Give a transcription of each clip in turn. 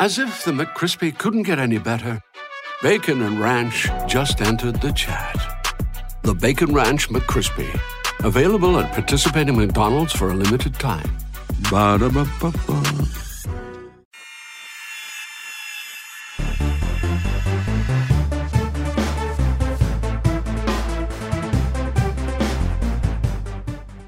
As if the McCrispy couldn't get any better, Bacon and Ranch just entered the chat. The Bacon Ranch McCrispy, available at participating McDonald's for a limited time. Ba-da-ba-ba-ba.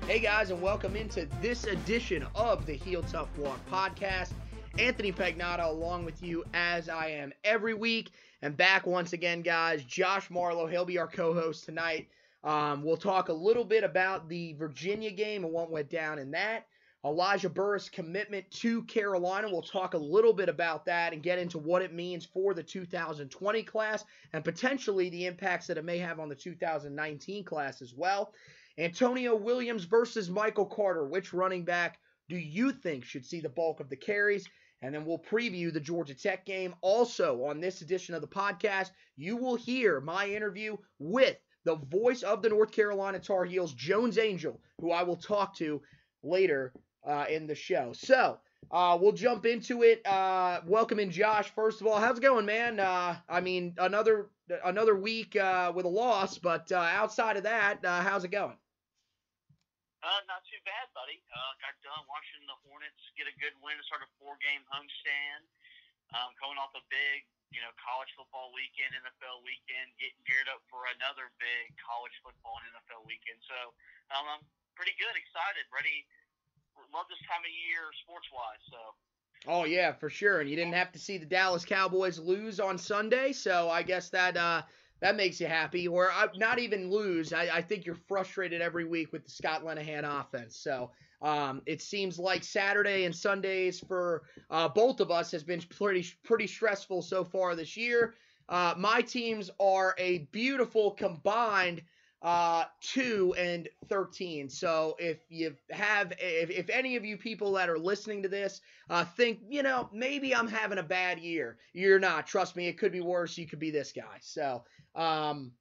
Hey guys, and welcome into this edition of the Heel Tough Blog podcast. Anthony Pagnotta along with you as I am every week. And back once again, guys, Josh Marlow. He'll be our co host tonight. Um, we'll talk a little bit about the Virginia game and what went down in that. Elijah Burris' commitment to Carolina. We'll talk a little bit about that and get into what it means for the 2020 class and potentially the impacts that it may have on the 2019 class as well. Antonio Williams versus Michael Carter. Which running back do you think should see the bulk of the carries? And then we'll preview the Georgia Tech game. Also, on this edition of the podcast, you will hear my interview with the voice of the North Carolina Tar Heels, Jones Angell, who I will talk to later uh, in the show. So, uh, we'll jump into it. Uh, welcoming Josh. First of all, how's it going, man? Uh, I mean, another another week uh, with a loss, but uh, outside of that, uh, how's it going? Uh, not too bad, buddy. Uh, got done watching the Hornets get a good win to start a four-game homestand. Um, coming off a big, you know, college football weekend, NFL weekend, getting geared up for another big college football and NFL weekend. So um, I'm pretty good, excited, ready. Love this time of year, sports-wise. So. Oh yeah, for sure. And you didn't have to see the Dallas Cowboys lose on Sunday, so I guess that uh, that makes you happy. Or uh, not even lose. I, I think you're frustrated every week with the Scott Linehan offense. So um, it seems like Saturday and Sundays for uh, both of us has been pretty pretty stressful so far this year. Uh, my teams are a beautiful combined uh, two and thirteen. So if you have, if, if any of you people that are listening to this uh, think, you know, maybe I'm having a bad year, you're not. Trust me, it could be worse. You could be this guy. So um,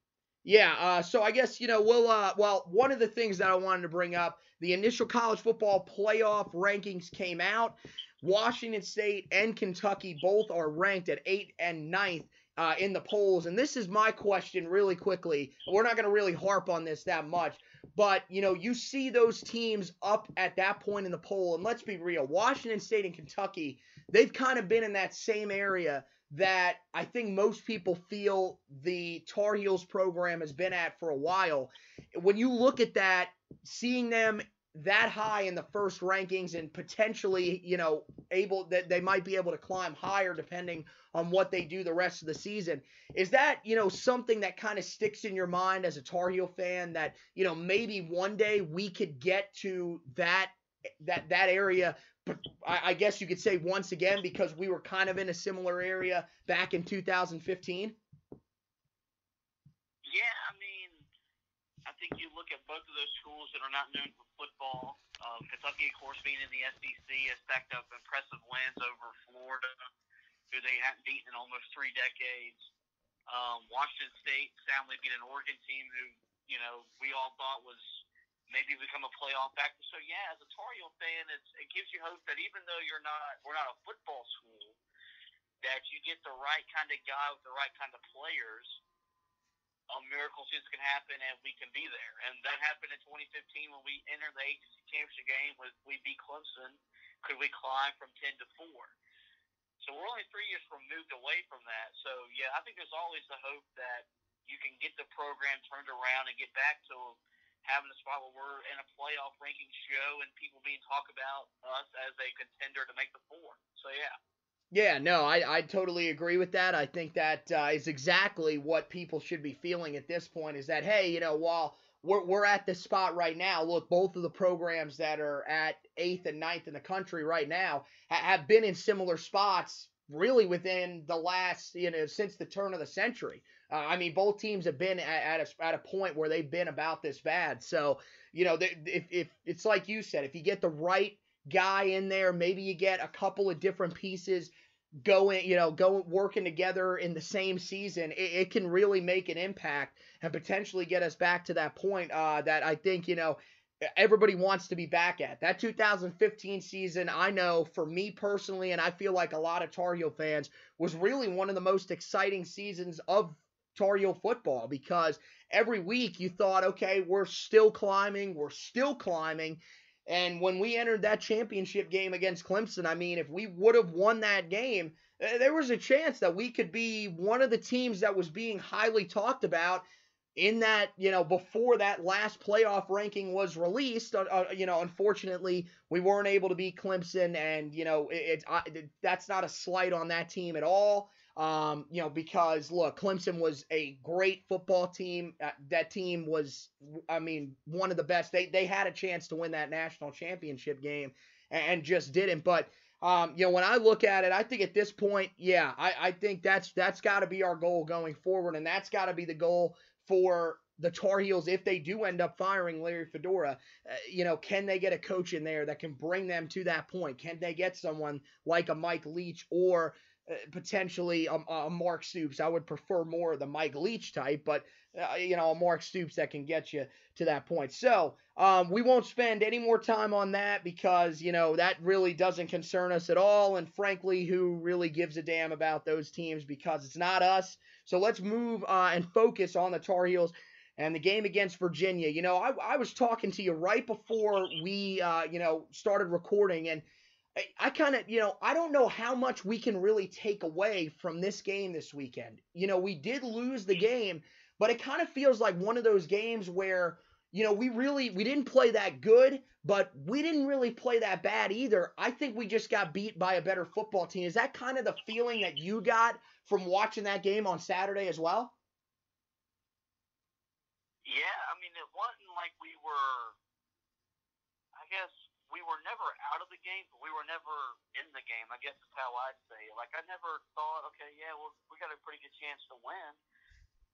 yeah, uh, so I guess, you know, we'll, uh, well, one of the things that I wanted to bring up, the initial college football playoff rankings came out. Washington State and Kentucky both are ranked at 8 and ninth uh, in the polls. And this is my question really quickly. We're not going to really harp on this that much. But, you know, you see those teams up at that point in the poll. And let's be real Washington State and Kentucky, they've kind of been in that same area that I think most people feel the Tar Heels program has been at for a while. When you look at that, seeing them that high in the first rankings and potentially, you know, able that they might be able to climb higher depending on what they do the rest of the season. Is that, you know, something that kind of sticks in your mind as a Tar Heel fan that, you know, maybe one day we could get to that that that area I, guess you could say once again because we were kind of in a similar area back in 2015. Yeah, I mean, I think you look at both of those schools that are not known for football. Um, Kentucky, of course, being in the SEC, has stacked up impressive wins over Florida, who they hadn't beaten in almost three decades. Um, Washington State soundly beat an Oregon team who, you know, we all thought was maybe become a playoff factor. So yeah, as a Tar Heel fan, it's, it gives you hope that even though you're not, we're not a football school, that you get the right kind of guy with the right kind of players. A miracle season can happen, and we can be there. And that happened in 2015 when we entered the ACC championship game. With we beat Clemson, could we climb from 10 to four? So we're only three years removed away from that. So yeah, I think there's always the hope that you can get the program turned around and get back to having a spot where we're in a playoff ranking show and people being talk about us as a contender to make the four. So yeah. Yeah, no, I, I totally agree with that. I think that uh, is exactly what people should be feeling at this point is that, hey, you know, while we're, we're at this spot right now, look, both of the programs that are at eighth and ninth in the country right now ha- have been in similar spots really within the last, you know, since the turn of the century. Uh, I mean, both teams have been at, at, a, at a point where they've been about this bad. So, you know, if, if it's like you said, if you get the right guy in there, maybe you get a couple of different pieces going, you know, going working together in the same season, it, it can really make an impact and potentially get us back to that point uh, that I think, you know, everybody wants to be back at. That 2015 season, I know for me personally, and I feel like a lot of Tar Heel fans, was really one of the most exciting seasons of Tar Heel football because every week you thought, okay, we're still climbing, we're still climbing. And when we entered that championship game against Clemson, I mean, if we would have won that game, eh, there was a chance that we could be one of the teams that was being highly talked about in that, you know, before that last playoff ranking was released, uh, uh, you know, unfortunately, we weren't able to beat Clemson, and you know, it, it, that's not a slight on that team at all. Um, you know, because look, Clemson was a great football team. Uh, that team was, I mean, one of the best. They they had a chance to win that national championship game and, and just didn't. But um, you know, when I look at it, I think at this point, yeah, I, I think that's that's got to be our goal going forward, and that's got to be the goal for the Tar Heels if they do end up firing Larry Fedora. Uh, you know, can they get a coach in there that can bring them to that point? Can they get someone like a Mike Leach or potentially a, a, Mark Stoops? I would prefer more the Mike Leach type, but uh, you know, a Mark Stoops that can get you to that point. So um, we won't spend any more time on that because you know that really doesn't concern us at all. And frankly, who really gives a damn about those teams because it's not us. So let's move uh, and focus on the Tar Heels and the game against Virginia. You know, I, I was talking to you right before we, uh, you know, started recording, and I, kind of, you know, I don't know how much we can really take away from this game this weekend. You know, we did lose the game, but it kind of feels like one of those games where you know, we really we didn't play that good, but we didn't really play that bad either. I think we just got beat by a better football team. Is that kind of the feeling that you got from watching that game on Saturday as well? Yeah, I mean, it wasn't like we were. I guess we were never out of the game, but we were never in the game. I guess is how I'd say it. Like I never thought, okay, yeah, well, we got a pretty good chance to win,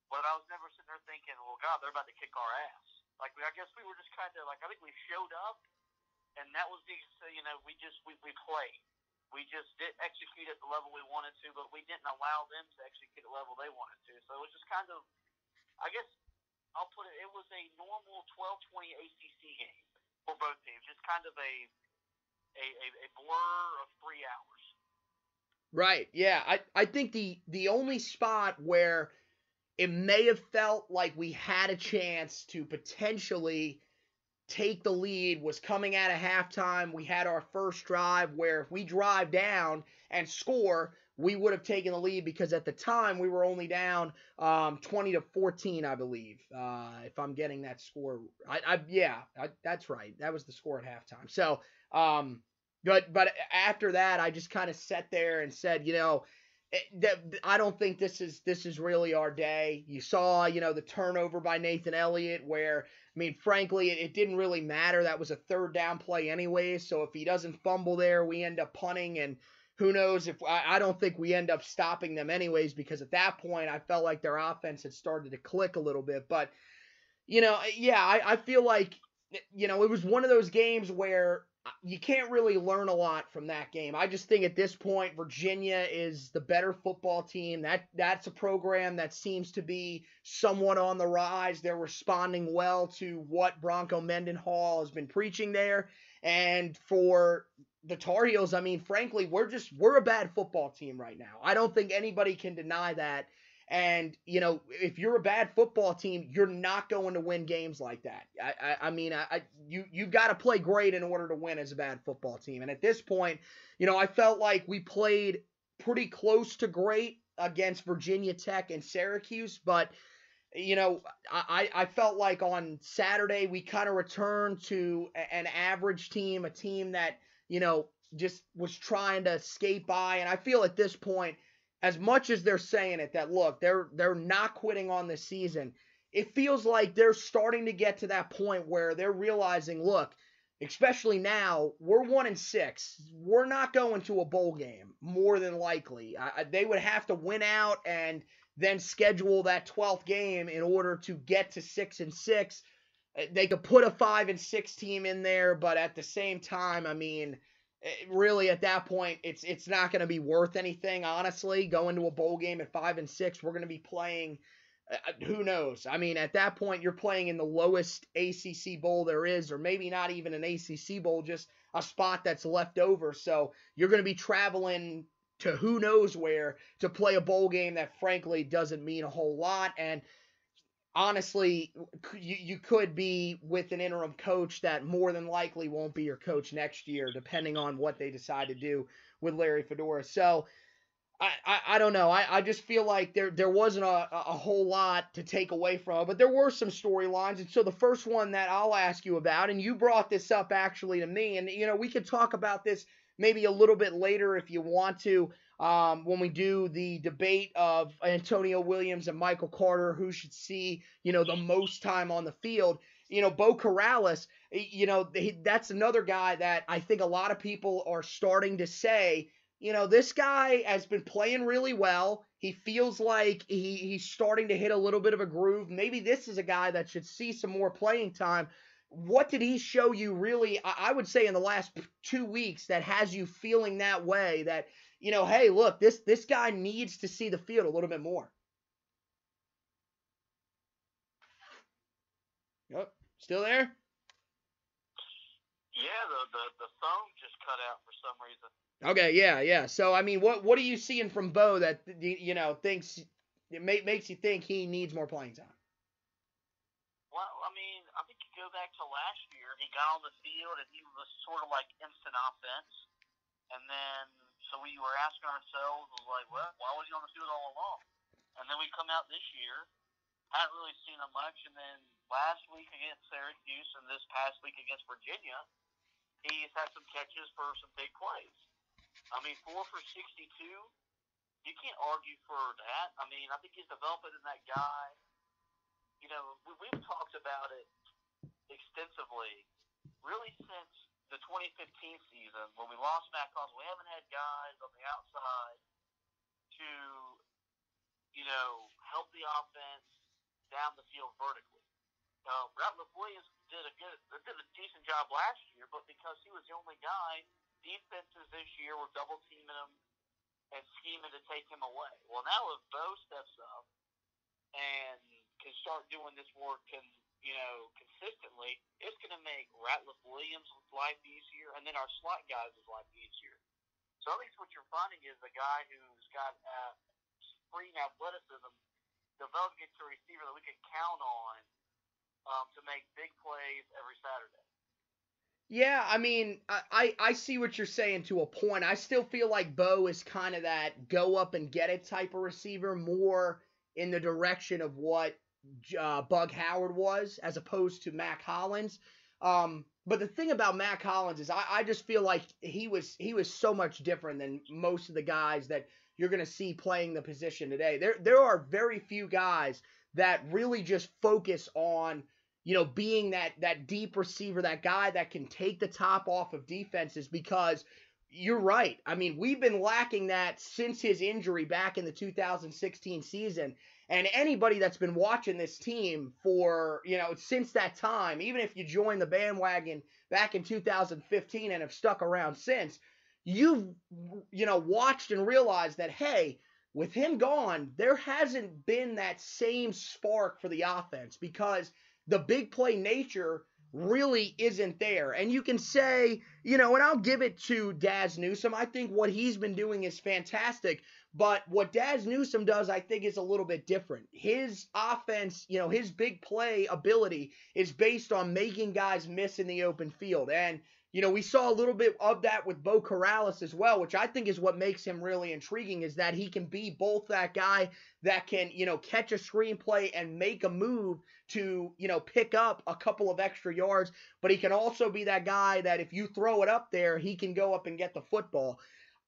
but I was never sitting there thinking, well, God, they're about to kick our ass. Like I guess we were just kind of like I think we showed up, and that was the you know we just we we played. We just didn't execute at the level we wanted to, but we didn't allow them to execute at the level they wanted to. So it was just kind of, I guess, I'll put it. It was a normal 12-20 ACC game for both teams. Just kind of a a, a, a blur of three hours. Right. Yeah. I I think the the only spot where it may have felt like we had a chance to potentially take the lead was coming out of halftime we had our first drive where if we drive down and score we would have taken the lead because at the time we were only down um, 20 to 14 i believe uh, if i'm getting that score I, I yeah I, that's right that was the score at halftime so um, but but after that i just kind of sat there and said you know that I don't think this is this is really our day. You saw, you know, the turnover by Nathan Elliott, where I mean, frankly, it, it, didn't really matter. That was a third down play anyway. So if he doesn't fumble there, we end up punting, and who knows if I, I don't think we end up stopping them anyways, because at that point I felt like their offense had started to click a little bit. But you know, yeah, I, I feel like you know it was one of those games where you can't really learn a lot from that game. I just think at this point Virginia is the better football team. That that's a program that seems to be somewhat on the rise. They're responding well to what Bronco Mendenhall has been preaching there. And for the Tar Heels, I mean, frankly, we're just we're a bad football team right now. I don't think anybody can deny that. And you know, if you're a bad football team, you're not going to win games like that. I, I, I mean, I, I you you've got to play great in order to win as a bad football team. And at this point, you know, I felt like we played pretty close to great against Virginia Tech and Syracuse, but you know, I, I felt like on Saturday we kind of returned to an average team, a team that, you know, just was trying to skate by. And I feel at this point, as much as they're saying it that look, they're they're not quitting on this season, it feels like they're starting to get to that point where they're realizing, look, especially now, we're one and six. We're not going to a bowl game, more than likely. I, they would have to win out and then schedule that 12th game in order to get to six and six. They could put a five and six team in there, but at the same time, I mean, Eh, really at that point it's it's not going to be worth anything honestly going to a bowl game at 5 and 6 we're going to be playing uh, who knows? I mean, at that point, you're playing in the lowest ACC bowl there is, or maybe not even an ACC bowl, just a spot that's left over. So you're going to be traveling to who knows where to play a bowl game that frankly doesn't mean a whole lot. And honestly, you, you could be with an interim coach that more than likely won't be your coach next year, depending on what they decide to do with Larry Fedora. So I, I, don't know. I, I just feel like there there wasn't a, a whole lot to take away from but there were some storylines. And so the first one that I'll ask you about, and you brought this up actually to me, and you know we could talk about this maybe a little bit later if you want to. Um, when we do the debate of Antonio Williams and Michael Carter, who should see, you know, the most time on the field. You know, Beau Corrales, you know, that's another guy that I think a lot of people are starting to say you know, this guy has been playing really well. He feels like he, he's starting to hit a little bit of a groove. Maybe this is a guy that should see some more playing time. What did he show you really, I would say, in the last two weeks that has you feeling that way that, you know, hey, look, this this guy needs to see the field a little bit more? Yep. Still there? Yeah, the, the, the phone just cut out for some reason. Okay, yeah, yeah. So I mean, what what are you seeing from Beau that you know thinks it may, makes you think he needs more playing time? Well, I mean, I think you go back to last year. He got on the field and he was sort of like instant offense, and then so we were asking ourselves, was like, well, why was he on the field all along? And then we come out this year, hadn't really seen him much, and then last week against Syracuse and this past week against Virginia, he's had some catches for some big plays. I mean, four for 62. You can't argue for that. I mean, I think he's developing in that guy. You know, we, we've talked about it extensively, really since the 2015 season when we lost Mack Hollins. We haven't had guys on the outside to, you know, help the offense down the field vertically. Uh, Ratliff Williams did a good, did a decent job last year, but because he was the only guy defenses this year were double teaming him and scheming to take him away. Well, now if Beau steps up and can start doing this work, can you know, consistently, it's going to make Ratliff Williams' life easier, and then our slot guys' life easier. So at least what you're finding is a guy who's got uh, supreme athleticism developing into a receiver that we can count on um, to make big plays every Saturday. Yeah, I mean, I, I see what you're saying to a point. I still feel like Beau is kind of that go up and get it type of receiver, more in the direction of what uh, Bug Howard was, as opposed to Mack Hollins. Um, but the thing about Mack Hollins is, I, I just feel like he was he was so much different than most of the guys that you're going to see playing the position today. There there are very few guys that really just focus on you know, being that that deep receiver, that guy that can take the top off of defenses because you're right. I mean, we've been lacking that since his injury back in the 2016 season. And anybody that's been watching this team for, you know, since that time, even if you joined the bandwagon back in 2015 and have stuck around since, you've, you know, watched and realized that, hey, with him gone, there hasn't been that same spark for the offense because – the big play nature really isn't there. And you can say, you know, and I'll give it to Dazz Newsome. I think what he's been doing is fantastic. But what Dazz Newsome does, I think, is a little bit different. His offense, you know, his big play ability is based on making guys miss in the open field. And you know, we saw a little bit of that with Beau Corrales as well, which I think is what makes him really intriguing is that he can be both that guy that can, you know, catch a screenplay and make a move to, you know, pick up a couple of extra yards, but he can also be that guy that if you throw it up there, he can go up and get the football.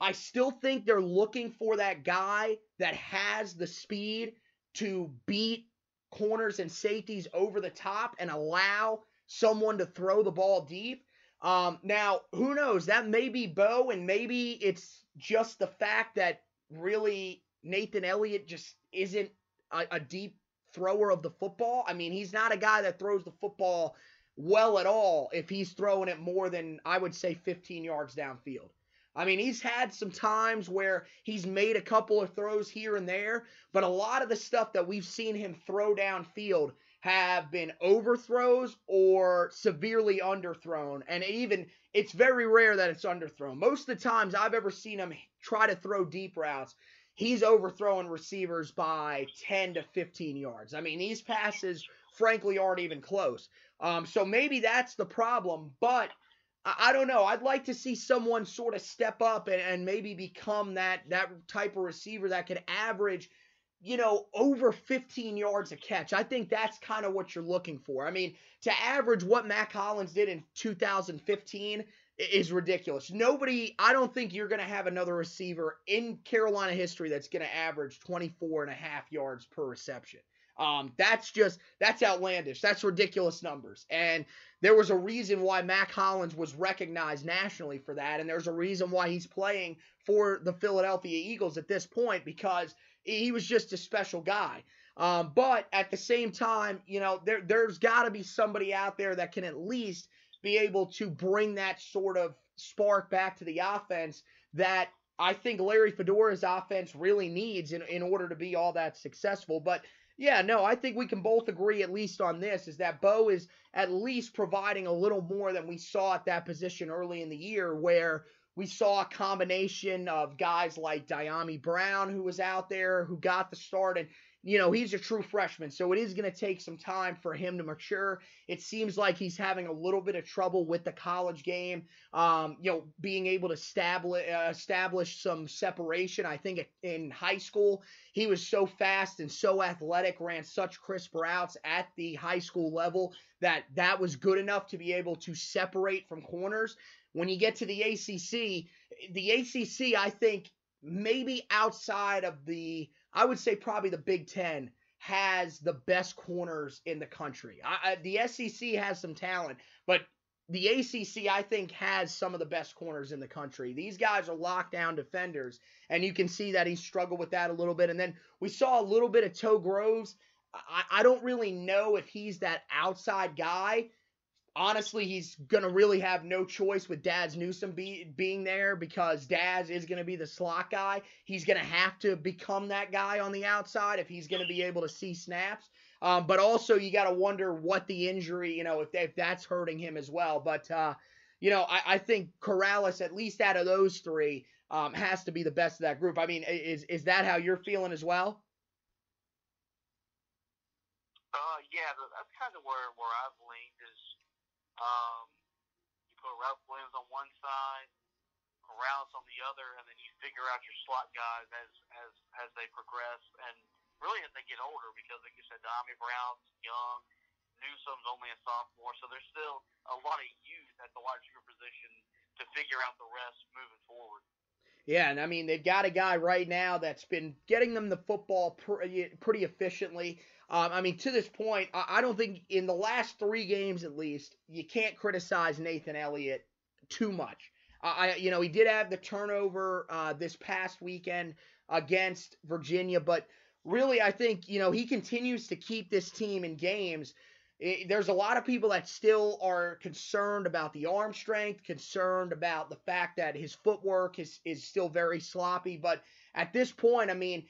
I still think they're looking for that guy that has the speed to beat corners and safeties over the top and allow someone to throw the ball deep. Um, now, who knows? That may be Beau, and maybe it's just the fact that really Nathan Elliott just isn't a, a deep thrower of the football. I mean, he's not a guy that throws the football well at all if he's throwing it more than, I would say, 15 yards downfield. I mean, he's had some times where he's made a couple of throws here and there, but a lot of the stuff that we've seen him throw downfield have been overthrows or severely underthrown. And even it's very rare that it's underthrown. Most of the times I've ever seen him try to throw deep routes, he's overthrowing receivers by 10 to 15 yards. I mean, these passes, frankly, aren't even close. Um, so maybe that's the problem. But I, don't know. I'd like to see someone sort of step up and, and maybe become that that type of receiver that could average – you know, over 15 yards a catch. I think that's kind of what you're looking for. I mean, to average what Mack Hollins did in 2015 is ridiculous. Nobody, I don't think you're going to have another receiver in Carolina history that's going to average 24 and a half yards per reception. Um, that's just that's outlandish. That's ridiculous numbers. And there was a reason why Mack Hollins was recognized nationally for that, and there's a reason why he's playing for the Philadelphia Eagles at this point because he was just a special guy. Um, but at the same time, you know, there there's got to be somebody out there that can at least be able to bring that sort of spark back to the offense that I think Larry Fedora's offense really needs in, in order to be all that successful. But yeah, no, I think we can both agree at least on this is that Beau is at least providing a little more than we saw at that position early in the year where we saw a combination of guys like Dyami Brown, who was out there, who got the start, and you know he's a true freshman, so it is going to take some time for him to mature. It seems like he's having a little bit of trouble with the college game, um, you know, being able to establish uh, establish some separation. I think in high school he was so fast and so athletic, ran such crisp routes at the high school level that that was good enough to be able to separate from corners. When you get to the ACC, the ACC, I think maybe outside of the, I would say probably the Big Ten has the best corners in the country. I, I, the SEC has some talent, but the ACC, I think, has some of the best corners in the country. These guys are lockdown defenders, and you can see that he struggled with that a little bit. And then we saw a little bit of Toe Groves. I, I don't really know if he's that outside guy honestly, he's going to really have no choice with Dazz Newsome be, being there because Dazz is going to be the slot guy. He's going to have to become that guy on the outside if he's going to be able to see snaps. Um, but also, you got to wonder what the injury, you know, if, if that's hurting him as well. But, uh, you know, I, I think Corrales, at least out of those three, um, has to be the best of that group. I mean, is is that how you're feeling as well? Uh, yeah, that's kind of where where I've leaned um, you put Ratliff Williams on one side, Corrales on the other, and then you figure out your slot guys as as as they progress, and really as they get older, because like you said, Dyami Brown's young, Newsome's only a sophomore, so there's still a lot of youth at the wide receiver position to figure out the rest moving forward. Yeah, and I mean they've got a guy right now that's been getting them the football pretty efficiently. Um, I mean, to this point, I, I don't think in the last three games at least, you can't criticize Nathan Elliott too much. I, you know, he did have the turnover uh, this past weekend against Virginia, but really, I think you know he continues to keep this team in games. It, there's a lot of people that still are concerned about the arm strength, concerned about the fact that his footwork is is still very sloppy. But at this point, I mean,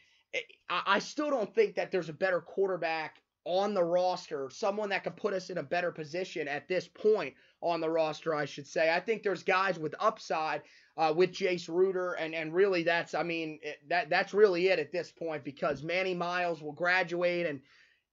I still don't think that there's a better quarterback on the roster, someone that could put us in a better position at this point on the roster, I should say. I think there's guys with upside uh, with Jace Ruder, and and really that's I mean that that's really it at this point because Manny Miles will graduate, and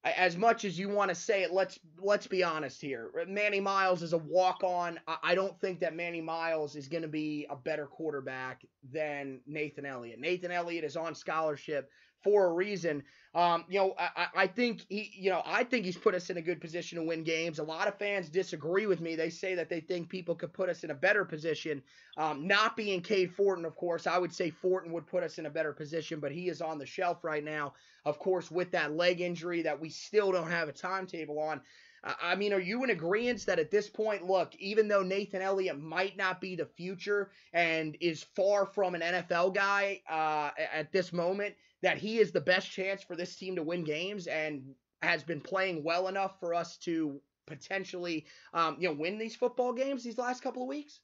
as much as you want to say it, let's let's be honest here. Manny Miles is a walk on. I don't think that Manny Miles is going to be a better quarterback than Nathan Elliott. Nathan Elliott is on scholarship for a reason. Um, you know, I, I think he, you know, I think he's put us in a good position to win games. A lot of fans disagree with me. They say that they think people could put us in a better position. Um, not being Cade Fortin, of course, I would say Fortin would put us in a better position, but he is on the shelf right now. Of course, with that leg injury that we still don't have a timetable on. I mean, are you in agreement that at this point, look, even though Nathan Elliott might not be the future and is far from an NFL guy uh, at this moment, that he is the best chance for this team to win games and has been playing well enough for us to potentially, um, you know, win these football games these last couple of weeks?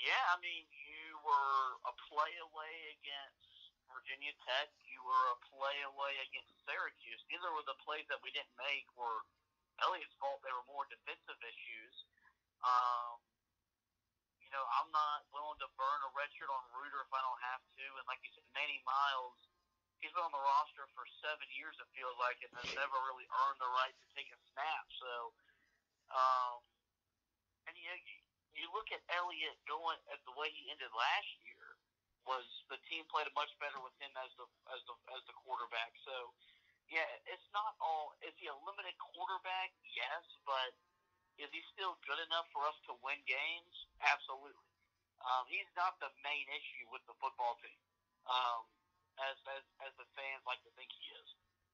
Yeah, I mean, you were a play away against Virginia Tech. You were a play away against Syracuse. These were the plays that we didn't make were Elliott's fault. They were more defensive issues. Um, you know, I'm not willing to burn a red on Ruder if I don't have to. And like you said, Manny Miles, he's been on the roster for seven years, it feels like, and has never really earned the right to take a snap. So, um, and you, know, you you look at Elliott going at the way he ended last year was the team played much better with him as the as the as the quarterback. So yeah, it's not all. Is he a limited quarterback? Yes, but is he still good enough for us to win games? Absolutely. Um, he's not the main issue with the football team, um, as, as as the fans like to think he is.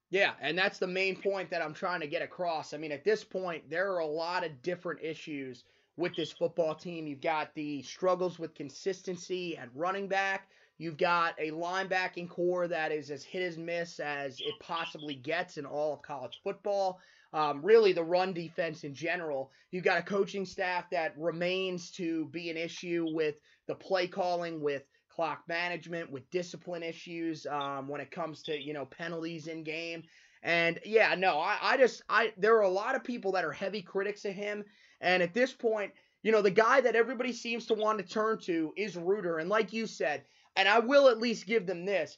Yeah, and that's the main point that I'm trying to get across. I mean, at this point, there are a lot of different issues with this football team. You've got the struggles with consistency at running back. You've got a linebacking core that is as hit as miss as it possibly gets in all of college football. Um, really, the run defense in general. You've got a coaching staff that remains to be an issue with the play calling, with clock management, with discipline issues um, when it comes to you know penalties in game. And yeah, no, I, I just I there are a lot of people that are heavy critics of him, and at this point, you know, the guy that everybody seems to want to turn to is Ruder. And like you said, and I will at least give them this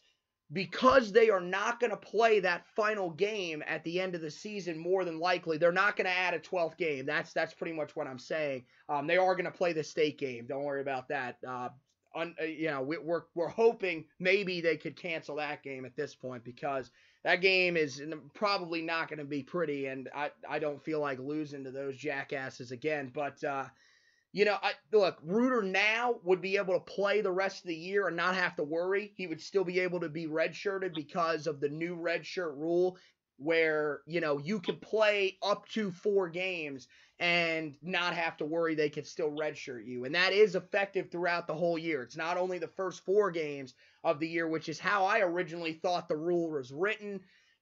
because they are not going to play that final game at the end of the season more than likely they're not going to add a 12th game. That's that's pretty much what i'm saying. Um, they are going to play the state game. Don't worry about that. Uh, un, uh, you know we, we're, we're hoping maybe they could cancel that game at this point because that game is probably not going to be pretty, and I, I don't feel like losing to those jackasses again. But uh, you know, I look, Ruder now would be able to play the rest of the year and not have to worry. He would still be able to be redshirted because of the new redshirt rule, where you know you can play up to four games and not have to worry they could still redshirt you. And that is effective throughout the whole year. It's not only the first four games of the year, which is how I originally thought the rule was written.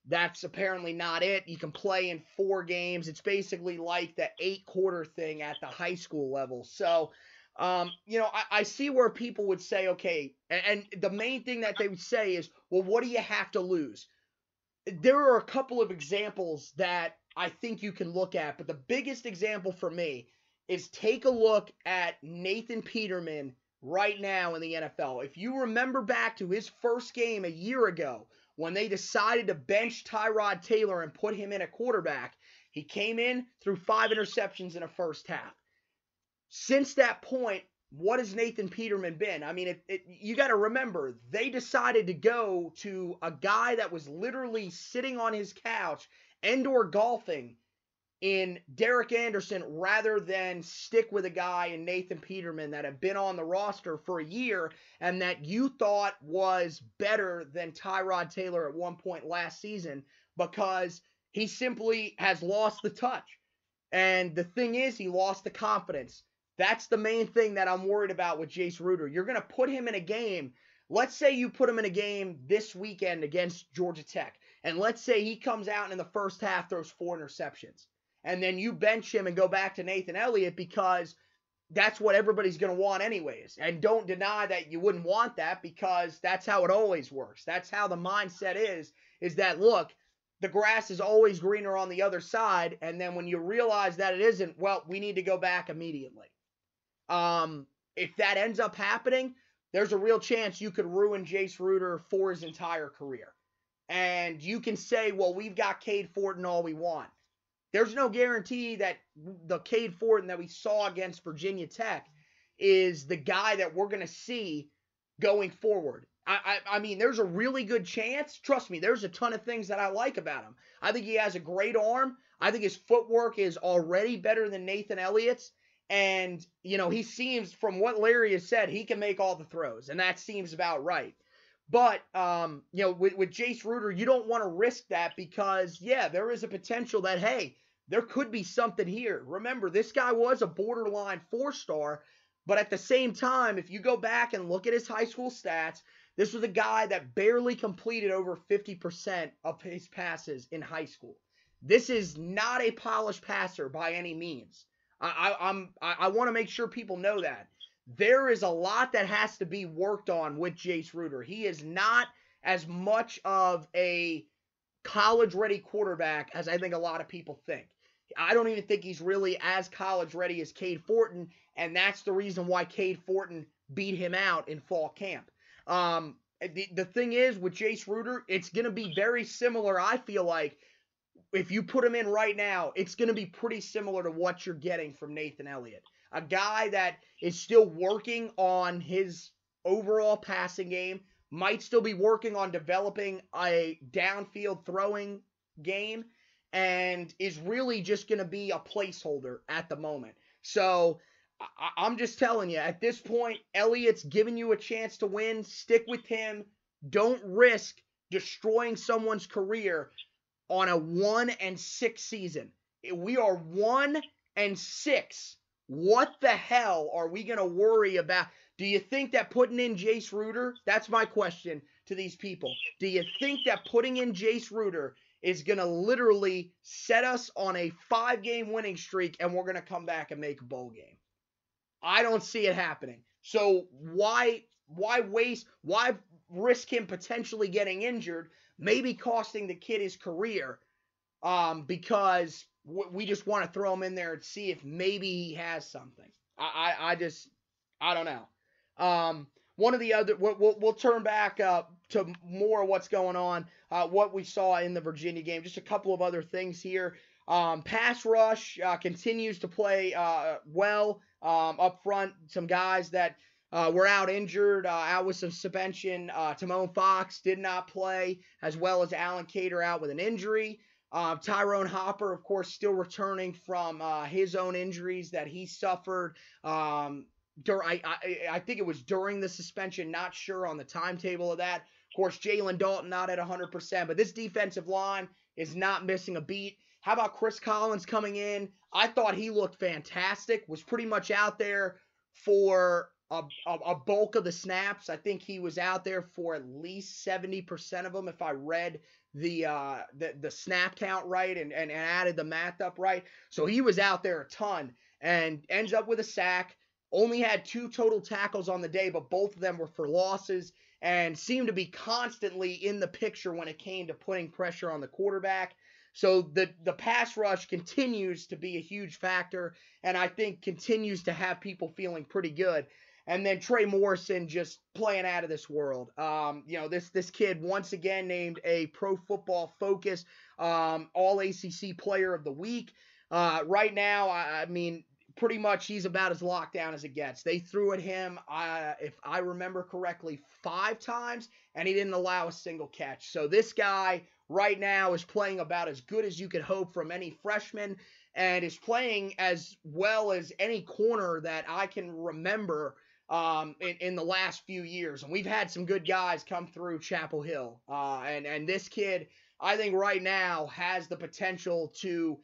That's apparently not it. You can play in four games. It's basically like the eight quarter thing at the high school level. So, um, you know, I, I, see where people would say, okay, and, and the main thing that they would say is, well, what do you have to lose? There are a couple of examples that I think you can look at. But the biggest example for me is take a look at Nathan Peterman right now in the NFL. If you remember back to his first game a year ago when they decided to bench Tyrod Taylor and put him in a quarterback, he came in through five interceptions in a first half. Since that point, what has Nathan Peterman been? I mean, it, it, you got to remember, they decided to go to a guy that was literally sitting on his couch indoor golfing in Derek Anderson rather than stick with a guy in Nathan Peterman that had been on the roster for a year and that you thought was better than Tyrod Taylor at one point last season because he simply has lost the touch. And the thing is, he lost the confidence. That's the main thing that I'm worried about with Jace Ruder. You're going to put him in a game. Let's say you put him in a game this weekend against Georgia Tech. And let's say he comes out and in the first half throws four interceptions. And then you bench him and go back to Nathan Elliott because that's what everybody's going to want anyways. And don't deny that you wouldn't want that because that's how it always works. That's how the mindset is is that look, the grass is always greener on the other side and then when you realize that it isn't, well, we need to go back immediately. Um if that ends up happening, there's a real chance you could ruin Jace Ruder for his entire career. And you can say, well, we've got Cade Fortin all we want. There's no guarantee that the Cade Fortin that we saw against Virginia Tech is the guy that we're going to see going forward. I, I, I, mean, there's a really good chance. Trust me, there's a ton of things that I like about him. I think he has a great arm. I think his footwork is already better than Nathan Elliott's. And, you know, he seems, from what Larry has said, he can make all the throws. And that seems about right. But um, you know, with, with Jace Ruder, you don't want to risk that because yeah, there is a potential that hey, there could be something here. Remember, this guy was a borderline four star, but at the same time, if you go back and look at his high school stats, this was a guy that barely completed over 50% of his passes in high school. This is not a polished passer by any means. I, I, I'm I, I want to make sure people know that. there is a lot that has to be worked on with Jace Ruder. He is not as much of a college ready quarterback as I think a lot of people think. I don't even think he's really as college ready as Cade Fortin, and that's the reason why Cade Fortin beat him out in fall camp. Um, the, the thing is with Jace Ruder, it's going to be very similar, I feel like. If you put him in right now, it's going to be pretty similar to what you're getting from Nathan Elliott. A guy that is still working on his overall passing game, might still be working on developing a downfield throwing game, and is really just going to be a placeholder at the moment. So I- am just telling you, at this point, Elliott's giving you a chance to win. Stick with him. Don't risk destroying someone's career on a one and six season. We are one and six. What the hell are we going to worry about? Do you think that putting in Jace Ruder, that's my question to these people. Do you think that putting in Jace Ruder is going to literally set us on a five game winning streak and we're going to come back and make a bowl game? I don't see it happening. So why why waste why risk him potentially getting injured, maybe costing the kid his career um, because we just want to throw him in there and see if maybe he has something. I, I, I just I don't know. Um, one of the other we'll, we'll, we'll turn back uh, to more of what's going on, uh, what we saw in the Virginia game. Just a couple of other things here. Um, pass rush uh, continues to play uh, well um, up front. Some guys that uh, were out injured, uh, out with some suspension. Tomon Fox did not play, as well as Allen Cater out with an injury. Uh, Tyrone Hopper, of course, still returning from his own injuries that he suffered. Um, dur- I, I, I think it was during the suspension, not sure on the timetable of that. Of course, Jalen Dalton not at 100%, but this defensive line is not missing a beat. How about Chris Collins coming in? I thought he looked fantastic, was pretty much out there for a, a, a, bulk of the snaps. I think he was out there for at least 70% of them if I read the uh, the, the snap count right and, and, and added the math up right. So he was out there a ton and ends up with a sack. Only had two total tackles on the day, but both of them were for losses and seemed to be constantly in the picture when it came to putting pressure on the quarterback. So the the pass rush continues to be a huge factor, and I think continues to have people feeling pretty good. And then Trey Morrison just playing out of this world. Um, you know, this this kid once again named a Pro Football Focus um, All ACC Player of the Week. Uh, right now, I, I, mean, pretty much he's about as locked down as it gets. They threw at him, uh, if I remember correctly, five times, and he didn't allow a single catch. So this guy right now is playing about as good as you could hope from any freshman and is playing as well as any corner that I can remember um, in, in the last few years. And we've had some good guys come through Chapel Hill. Uh, and, and this kid, I think right now has the potential to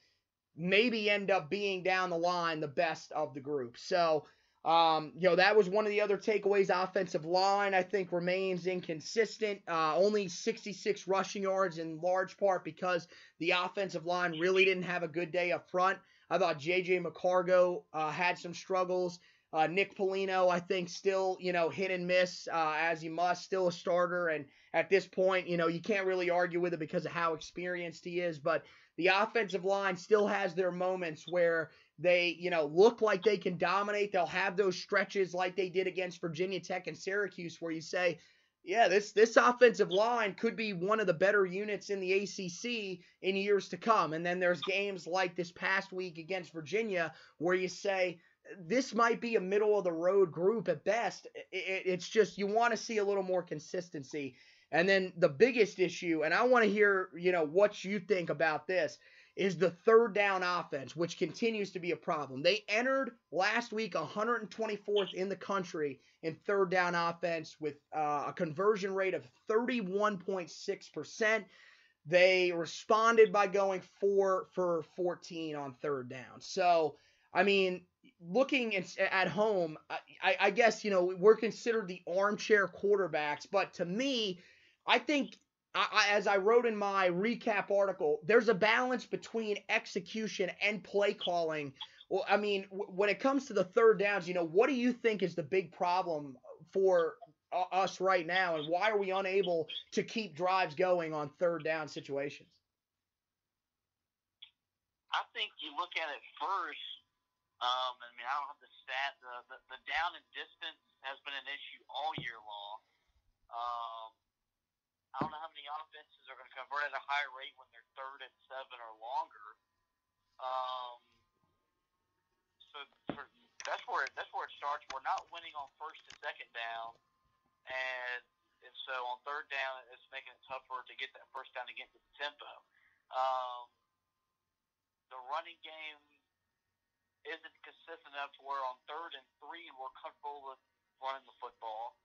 maybe end up being down the line the best of the group. So, um, you know, that was one of the other takeaways. Offensive line, I think, remains inconsistent. Uh, only 66 rushing yards in large part because the offensive line really didn't have a good day up front. I thought J.J. McCargo uh, had some struggles. Uh, Nick Polino, I think, still, you know, hit and miss uh, as he must, still a starter. And at this point, you know, you can't really argue with it because of how experienced he is. But the offensive line still has their moments where they, you know, look like they can dominate. They'll have those stretches like they did against Virginia Tech and Syracuse where you say, yeah, this this offensive line could be one of the better units in the ACC in years to come. And then there's games like this past week against Virginia where you say this might be a middle of the road group at best. It, it's just you want to see a little more consistency. And then the biggest issue, and I want to hear, you know, what you think about this is the third down offense, which continues to be a problem. They entered last week 124th in the country in third down offense with uh, a conversion rate of 31.6%. They responded by going four for 14 on third down. So, I mean, looking at home, I, I guess, you know, we're considered the armchair quarterbacks, but to me, I think I, as I wrote in my recap article, there's a balance between execution and play calling Well, I mean, w- when it comes to the third downs, you know, what do you think is the big problem for uh, us right now, and why are we unable to keep drives going on third down situations? I think you look at it first. Um, I mean, I don't have the stat. The, the, the down and distance has been an issue all year long. Um, I don't know how many offenses are going to convert at a high rate when they're third and seven or longer. Um, so for, that's where that's where it starts. We're not winning on first and second down, and and so on third down, it's making it tougher to get that first down to get into the tempo. Um, the running game isn't consistent enough to where on third and three we're comfortable with running the football.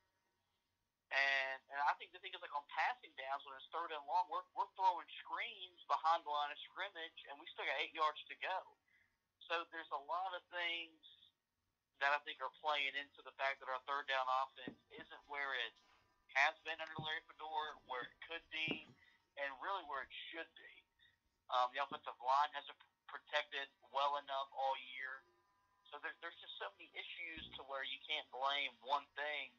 And and I think the thing is like on passing downs when it's third and long, we're we're throwing screens behind the line of scrimmage and we still got eight yards to go. So there's a lot of things that I think are playing into the fact that our third down offense isn't where it has been under Larry Fedora, where it could be, and really where it should be. Um, the offensive line hasn't protected well enough all year. So there, there's just so many issues to where you can't blame one thing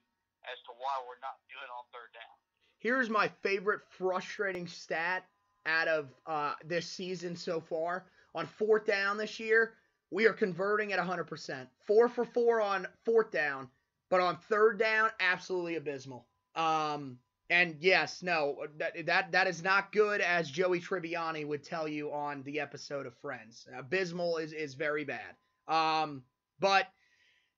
as to why we're not doing on third down. Here's my favorite frustrating stat out of uh, this season so far. On fourth down this year, we are converting at 100%. Four for four on fourth down, but on third down, absolutely abysmal. Um, and yes, no, that, that that is not good, as Joey Tribbiani would tell you on the episode of Friends. Abysmal is is very bad. Um, but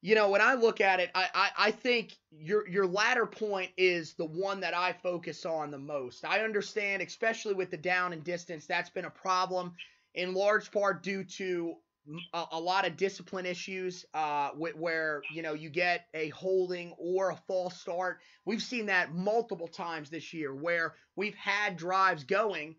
you know, when I look at it, I, I, I think your your latter point is the one that I focus on the most. I understand, especially with the down and distance, that's been a problem in large part due to a, a lot of discipline issues uh, where you know you get a holding or a false start. We've seen that multiple times this year where we've had drives going,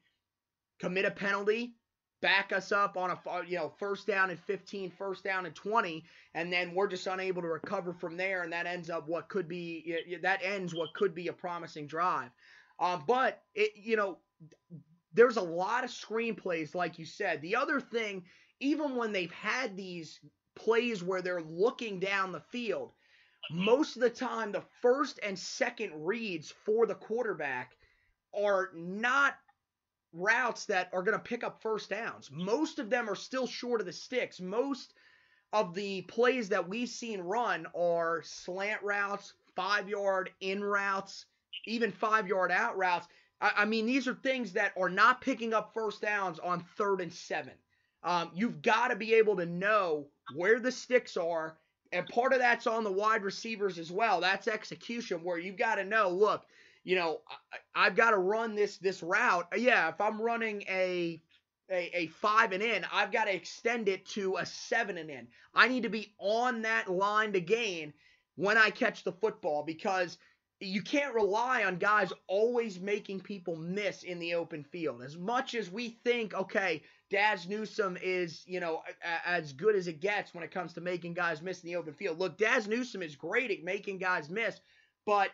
commit a penalty, back us up on a you know first down and 15 first down and 20 and then we're just unable to recover from there and that ends up what could be that ends what could be a promising drive. Um, but it you know there's a lot of screenplays like you said. The other thing even when they've had these plays where they're looking down the field most of the time the first and second reads for the quarterback are not routes that are going to pick up first downs. Most of them are still short of the sticks. Most of the plays that we've seen run are slant routes, five yard in routes, even five yard out routes. I, I, mean, these are things that are not picking up first downs on third and seven. Um, you've got to be able to know where the sticks are. And part of that's on the wide receivers as well. That's execution, where you've got to know look, you know, I, have got to run this this route. Uh, yeah, if I'm running a a, a five and in, I've got to extend it to a seven and in. I need to be on that line to gain when I catch the football because you can't rely on guys always making people miss in the open field. As much as we think, okay, Dazz Newsome is, you know, as good as it gets when it comes to making guys miss in the open field. Look, Dazz Newsome is great at making guys miss, but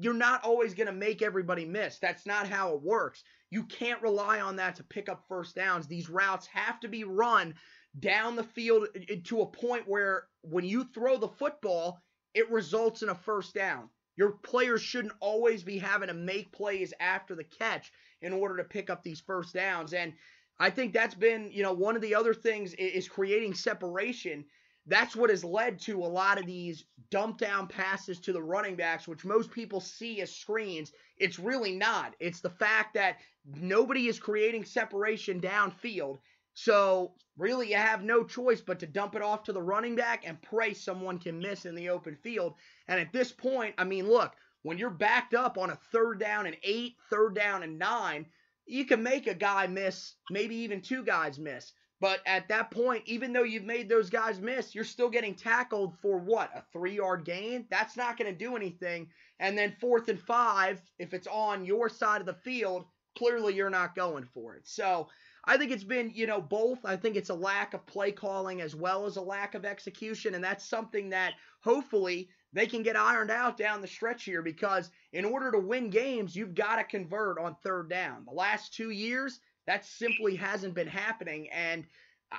you're not always going to make everybody miss. That's not how it works. You can't rely on that to pick up first downs. These routes have to be run down the field to a point where when you throw the football, it results in a first down. Your players shouldn't always be having to make plays after the catch in order to pick up these first downs. And I think that's been, you know, one of the other things is creating separation that's what has led to a lot of these dump down passes to the running backs, which most people see as screens. It's really not. It's the fact that nobody is creating separation downfield. So really, you have no choice but to dump it off to the running back and pray someone can miss in the open field. And at this point, I mean, look, when you're backed up on a third down and eight, third down and nine, you can make a guy miss, maybe even two guys miss. But at that point, even though you've made those guys miss, you're still getting tackled for what? A three yard gain? That's not going to do anything. And then fourth and five, if it's on your side of the field, clearly you're not going for it. So I think it's been, you know, both. I think it's a lack of play calling as well as a lack of execution. And that's something that hopefully they can get ironed out down the stretch here because in order to win games, you've got to convert on third down. The last two years, that simply hasn't been happening. And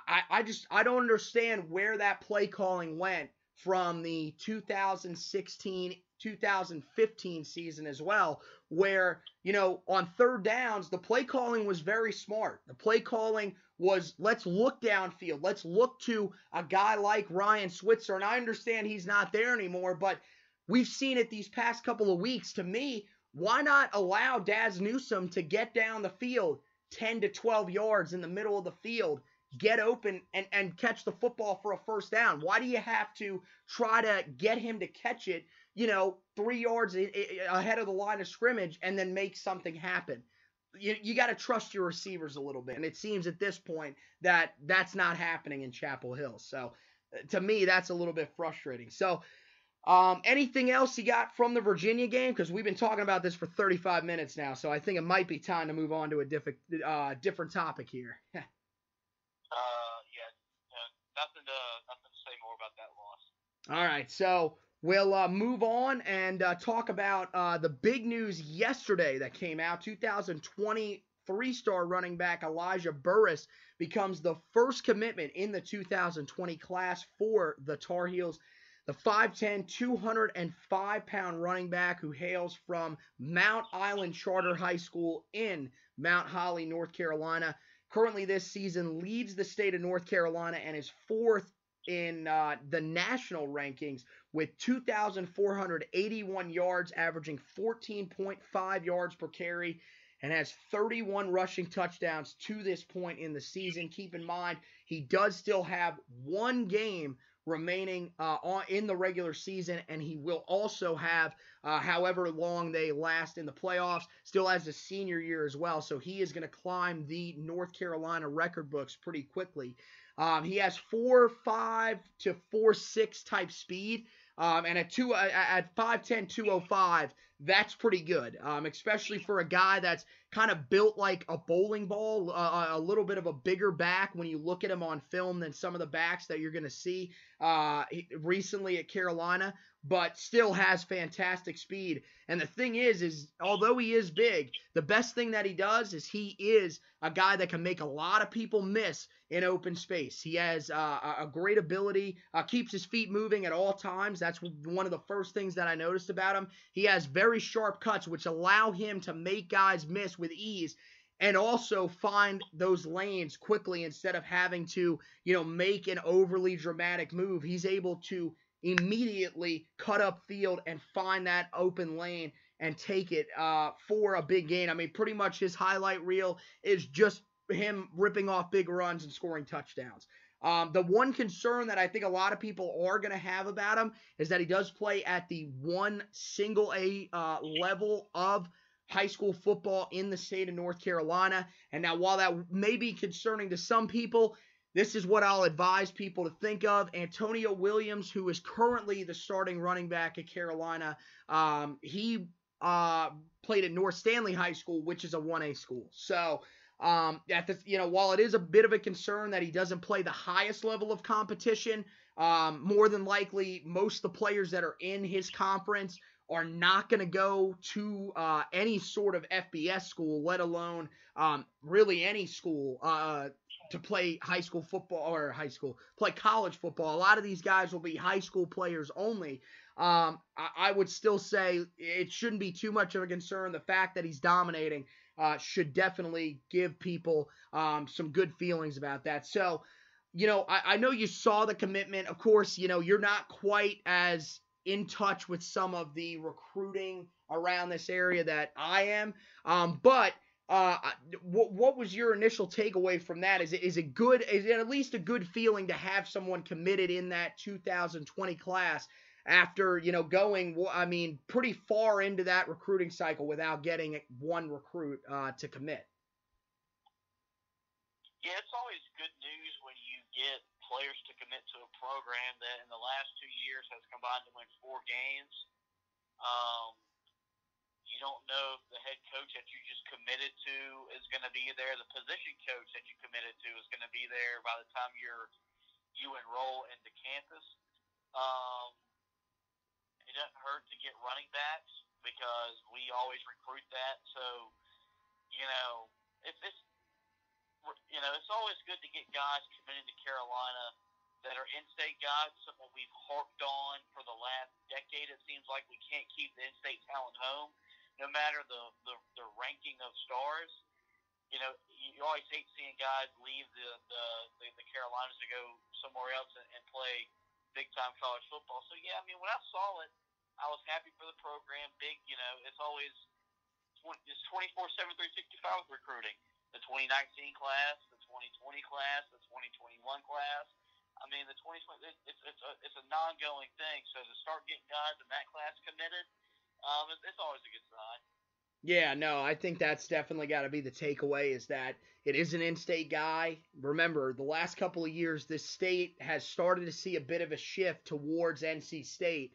I, I just I don't understand where that play calling went from the 2016 2015 season as well, where, you know, on third downs, the play calling was very smart. The play calling was let's look downfield. Let's look to a guy like Ryan Switzer. And I understand he's not there anymore, but we've seen it these past couple of weeks. To me, why not allow Dazz Newsome to get down the field 10 to 12 yards in the middle of the field? get open and, and catch the football for a first down? Why do you have to try to get him to catch it, you know, three yards ahead of the line of scrimmage and then make something happen? You, you got to trust your receivers a little bit. And it seems at this point that that's not happening in Chapel Hill. So uh, to me, that's a little bit frustrating. So, um, anything else you got from the Virginia game? Because we've been talking about this for 35 minutes now, so I think it might be time to move on to a different uh, different topic here. Uh, yeah, uh, nothing to nothing to say more about that loss. All right, so we'll uh, move on and uh, talk about uh, the big news yesterday that came out. 2020 three-star running back Elijah Burris becomes the first commitment in the 2020 class for the Tar Heels. The 5'10, 205 pound running back who hails from Mount Island Charter High School in Mount Holly, North Carolina currently this season leads the state of North Carolina and is fourth in uh, the national rankings with 2,481 yards, averaging 14.5 yards per carry, and has 31 rushing touchdowns to this point in the season. Keep in mind, he does still have one game remaining uh, on, in the regular season, and he will also have uh, however long they last in the playoffs. Still has a senior year as well, so he is going to climb the North Carolina record books pretty quickly. Um, he has four five to four six type speed. Um, and at two uh, at 5'10", 205, that's pretty good, um, especially for a guy that's kind of built like a bowling ball, uh, a little bit of a bigger back when you look at him on film than some of the backs that you're going to see uh, recently at Carolina, but still has fantastic speed. And the thing is, is although he is big, the best thing that he does is he is a guy that can make a lot of people miss in open space. He has uh, a great ability, uh, keeps his feet moving at all times. That's one of the first things that I noticed about him. He has very sharp cuts, which allow him to make guys miss with ease and also find those lanes quickly instead of having to, you know, make an overly dramatic move. He's able to immediately cut up field and find that open lane and take it uh, for a big gain. I mean, pretty much his highlight reel is just him ripping off big runs and scoring touchdowns. Um, the one concern that I think a lot of people are going to have about him is that he does play at the one single A uh, level of high school football in the state of North Carolina. And now, while that may be concerning to some people, this is what I'll advise people to think of. Antonio Williams, who is currently the starting running back at Carolina, um, he uh, played at North Stanly High School, which is a 1A school. So, um, at the, you know, while it is a bit of a concern that he doesn't play the highest level of competition, um, more than likely most of the players that are in his conference are not going to go to uh, any sort of FBS school, let alone um, really any school uh, to play high school football or high school, play college football. A lot of these guys will be high school players only. Um, I, I, would still say it shouldn't be too much of a concern. The fact that he's dominating uh, should definitely give people um, some good feelings about that. So, you know, I, I know you saw the commitment. Of course, you know, you're not quite as in touch with some of the recruiting around this area that I am. Um, but uh, what, what was your initial takeaway from that? Is it is it good? Is it at least a good feeling to have someone committed in that 2020 class after you know going? I mean, pretty far into that recruiting cycle without getting one recruit uh, to commit. Yeah, it's always good news when you get players to commit to a program that in the last two years has combined to win four games. Um, you don't know if the head coach that you just committed to is going to be there. The position coach that you committed to is going to be there by the time you're you enroll into campus. Um, it doesn't hurt to get running backs because we always recruit that. So, you know, it's it's you know, it's always good to get guys committed to Carolina that are in-state guys. Something we've harped on for the last decade. It seems like we can't keep the in-state talent home, no matter the the, the ranking of stars. You know, you always hate seeing guys leave the the, the, the Carolinas to go somewhere else and, and play big-time college football. So yeah, I mean, when I saw it, I was happy for the program. Big, you know, it's always it's 24/7, 365 with recruiting. The 2019 class, the 2020 class, the 2021 class. I mean, the 2020 it's it's a, it's an ongoing thing. So to start getting guys in that class committed, um, it's, it's always a good sign. Yeah, no, I think that's definitely got to be the takeaway is that it is an in-state guy. Remember, the last couple of years, this state has started to see a bit of a shift towards NC State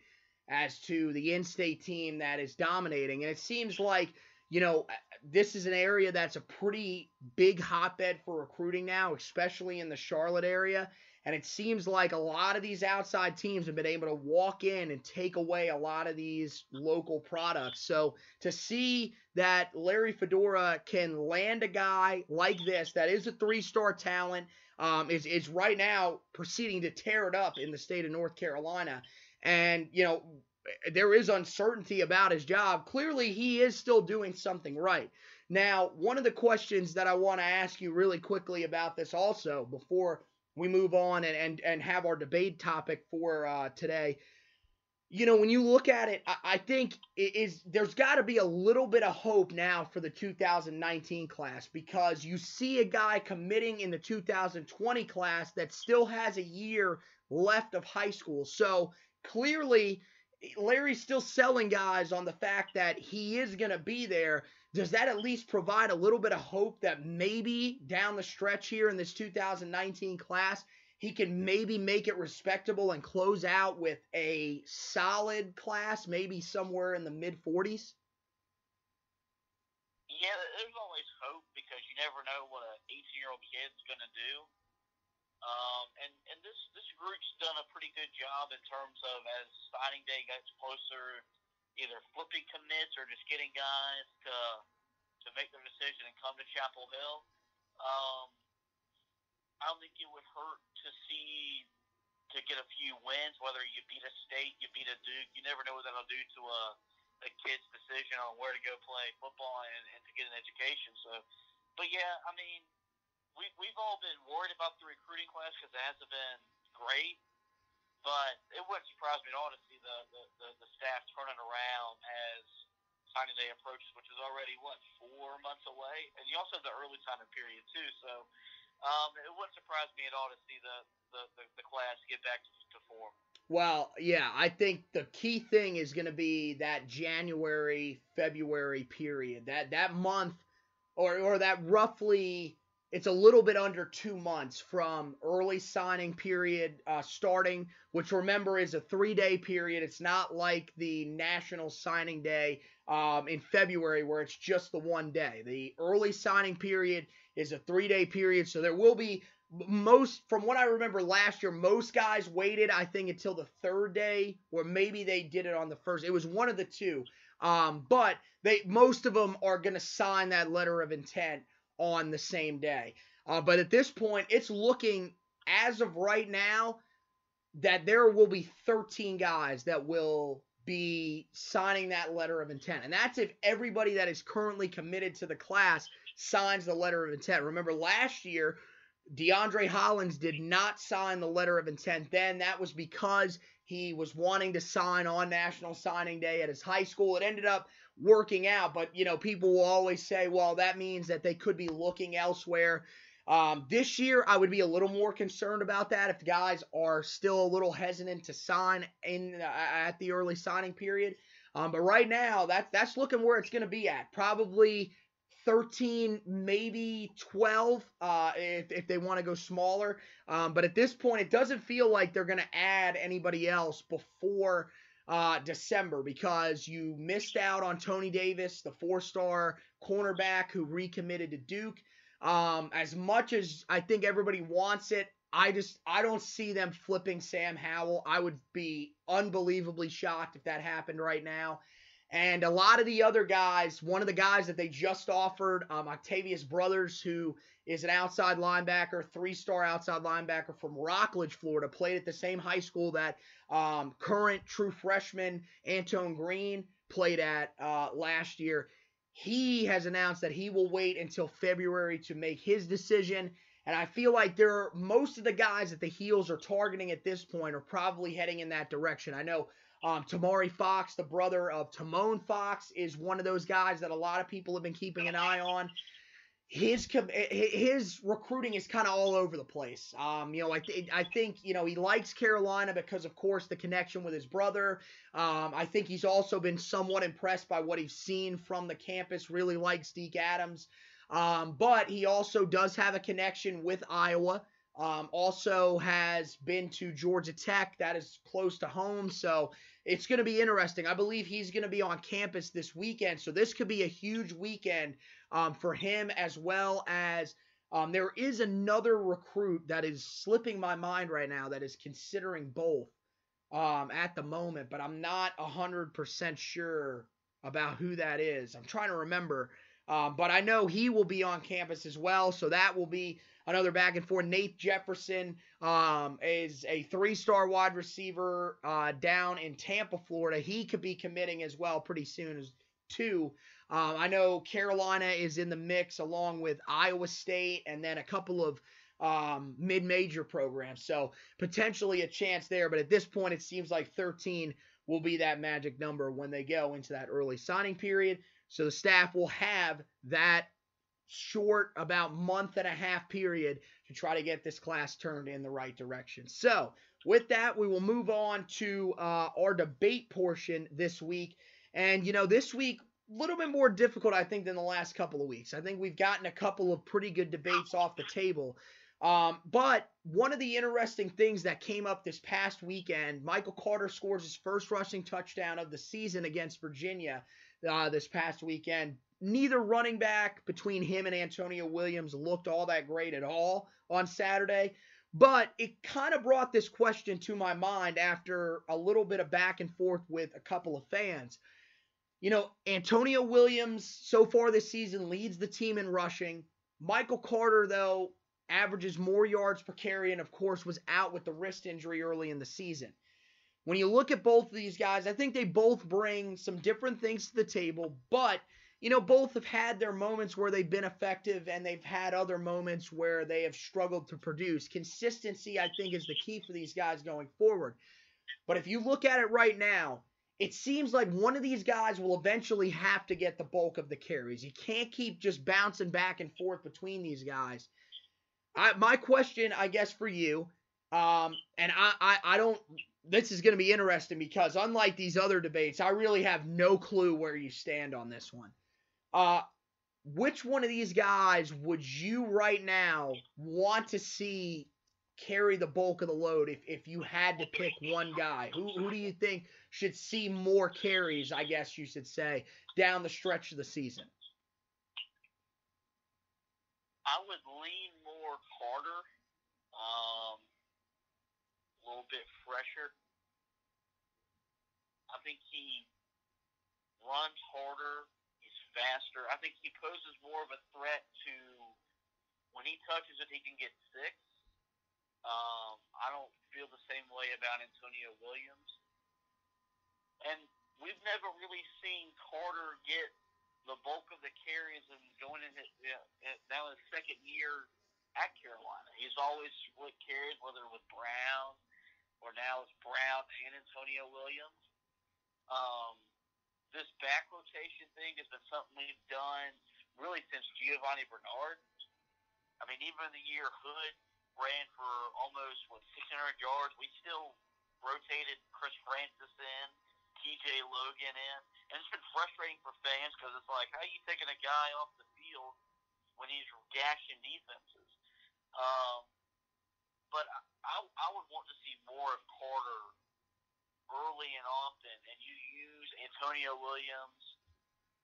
as to the in-state team that is dominating, and it seems like you know this is an area that's a pretty big hotbed for recruiting now, especially in the Charlotte area. And it seems like a lot of these outside teams have been able to walk in and take away a lot of these local products. So to see that Larry Fedora can land a guy like this that is a three star talent, um, is, is right now proceeding to tear it up in the state of North Carolina. And, you know, there is uncertainty about his job. Clearly, he is still doing something right. Now, one of the questions that I want to ask you really quickly about this also before we move on and, and, and have our debate topic for uh, today. You know, when you look at it, I, I think it is there's got to be a little bit of hope now for the 2019 class because you see a guy committing in the 2020 class that still has a year left of high school. So clearly, Larry's still selling guys on the fact that he is going to be there. Does that at least provide a little bit of hope that maybe down the stretch here in this 2019 class, he can maybe make it respectable and close out with a solid class, maybe somewhere in the mid 40s? Yeah, there's always hope because you never know what an 18 year old kid's going to do. Um, and and this this group's done a pretty good job in terms of as signing day gets closer, either flipping commits or just getting guys to to make their decision and come to Chapel Hill. Um, I don't think it would hurt to see to get a few wins, whether you beat a state, you beat a Duke. You never know what that'll do to a a kid's decision on where to go play football and, and to get an education. So, but yeah, I mean we we've all been worried about the recruiting class because it hasn't been great. But it wouldn't surprise me at all to see the, the, the, the staff turning around as signing day approaches, which is already what four months away, and you also have the early signing period too. So um, it wouldn't surprise me at all to see the the, the, the class get back to, to form. Well, yeah, I think the key thing is going to be that January February period. That that month or or that roughly it's a little bit under two months from early signing period uh, starting, which remember is a three day period. It's not like the national signing day um, in February where it's just the one day. The early signing period is a three day period, so there will be most from what I remember last year, most guys waited, I think, until the third day, or maybe they did it on the first. It was one of the two. Um, but they most of them are gonna sign that letter of intent on the same day. Uh, but at this point, it's looking as of right now that there will be 13 guys that will be signing that letter of intent. And that's if everybody that is currently committed to the class signs the letter of intent. Remember last year, DeAndre Hollins did not sign the letter of intent then. That was because he was wanting to sign on National Signing Day at his high school. It ended up working out. But, you know, people will always say, well, that means that they could be looking elsewhere. Um, this year, I would be a little more concerned about that if guys are still a little hesitant to sign in uh, at the early signing period. Um, but right now, that's that's looking where it's going to be at. Probably 13, maybe 12, uh, if, if they want to go smaller. Um, but at this point, it doesn't feel like they're going to add anybody else before uh, December because you missed out on Tony Davis, the four star cornerback who recommitted to Duke. Um, as much as I think everybody wants it, I just I don't see them flipping Sam Howell. I would be unbelievably shocked if that happened right now. And a lot of the other guys, one of the guys that they just offered, um, Octavius Brothers, who is an outside linebacker, three star outside linebacker from Rockledge, Florida, played at the same high school that um, current true freshman Antoine Green played at uh, last year. He has announced that he will wait until February to make his decision. And I feel like there are most of the guys that the Heels are targeting at this point are probably heading in that direction. I know um, Tomari Fox, the brother of Tomon Fox, is one of those guys that a lot of people have been keeping an eye on. His his recruiting is kind of all over the place. Um, you know, I th- I think you know he likes Carolina because, of course, the connection with his brother. Um, I think he's also been somewhat impressed by what he's seen from the campus. Really likes Deke Adams, um, but he also does have a connection with Iowa. Um, also has been to Georgia Tech. That is close to home. So it's going to be interesting. I believe he's going to be on campus this weekend. So this could be a huge weekend um, for him as well as um, there is another recruit that is slipping my mind right now that is considering both um, at the moment, but I'm not 100% sure about who that is. I'm trying to remember. Um, but I know he will be on campus as well, so that will be another back and forth. Nate Jefferson um, is a three-star wide receiver uh, down in Tampa, Florida. He could be committing as well pretty soon as too. Um, I know Carolina is in the mix along with Iowa State and then a couple of um, mid-major programs. So potentially a chance there, but at this point it seems like 13 will be that magic number when they go into that early signing period. So the staff will have that short, about month and a half period to try to get this class turned in the right direction. So with that, we will move on to uh, our debate portion this week. And you know, this week little bit more difficult, I think, than the last couple of weeks. I think we've gotten a couple of pretty good debates off the table. Um, but one of the interesting things that came up this past weekend, Michael Carter scores his first rushing touchdown of the season against Virginia uh, this past weekend. Neither running back between him and Antonio Williams looked all that great at all on Saturday. But it kind of brought this question to my mind after a little bit of back and forth with a couple of fans. You know, Antonio Williams so far this season leads the team in rushing. Michael Carter, though, averages more yards per carry and, of course, was out with the wrist injury early in the season. When you look at both of these guys, I think they both bring some different things to the table, but you know, both have had their moments where they've been effective and they've had other moments where they have struggled to produce. Consistency, I think, is the key for these guys going forward. But if you look at it right now, it seems like one of these guys will eventually have to get the bulk of the carries. You can't keep just bouncing back and forth between these guys. I, my question, I guess, for you, um, and I, I, I don't this is going to be interesting because unlike these other debates, I really have no clue where you stand on this one. Uh, which one of these guys would you right now want to see carry the bulk of the load if, if you had to pick one guy? Who, who do you think should see more carries, I guess you should say, down the stretch of the season? I would lean more Carter. Um, a little bit fresher. I think he runs harder. He's faster. I think he poses more of a threat to when he touches it, he can get six. Um, I don't feel the same way about Antonio Williams. And we've never really seen Carter get the bulk of the carries and going in his, now his second year at Carolina. He's always split carries, whether with Brown or now it's Brown and Antonio Williams. Um, this back rotation thing has been something we've done really since Giovani Bernard. I mean, even the year Hood ran for almost what 600 yards, we still rotated Chris Francis in, T.J. Logan in, and it's been frustrating for fans because it's like, how are you taking a guy off the field when he's gashing defenses? Um, but I, I would want to see more of Carter early and often, and you use Antonio Williams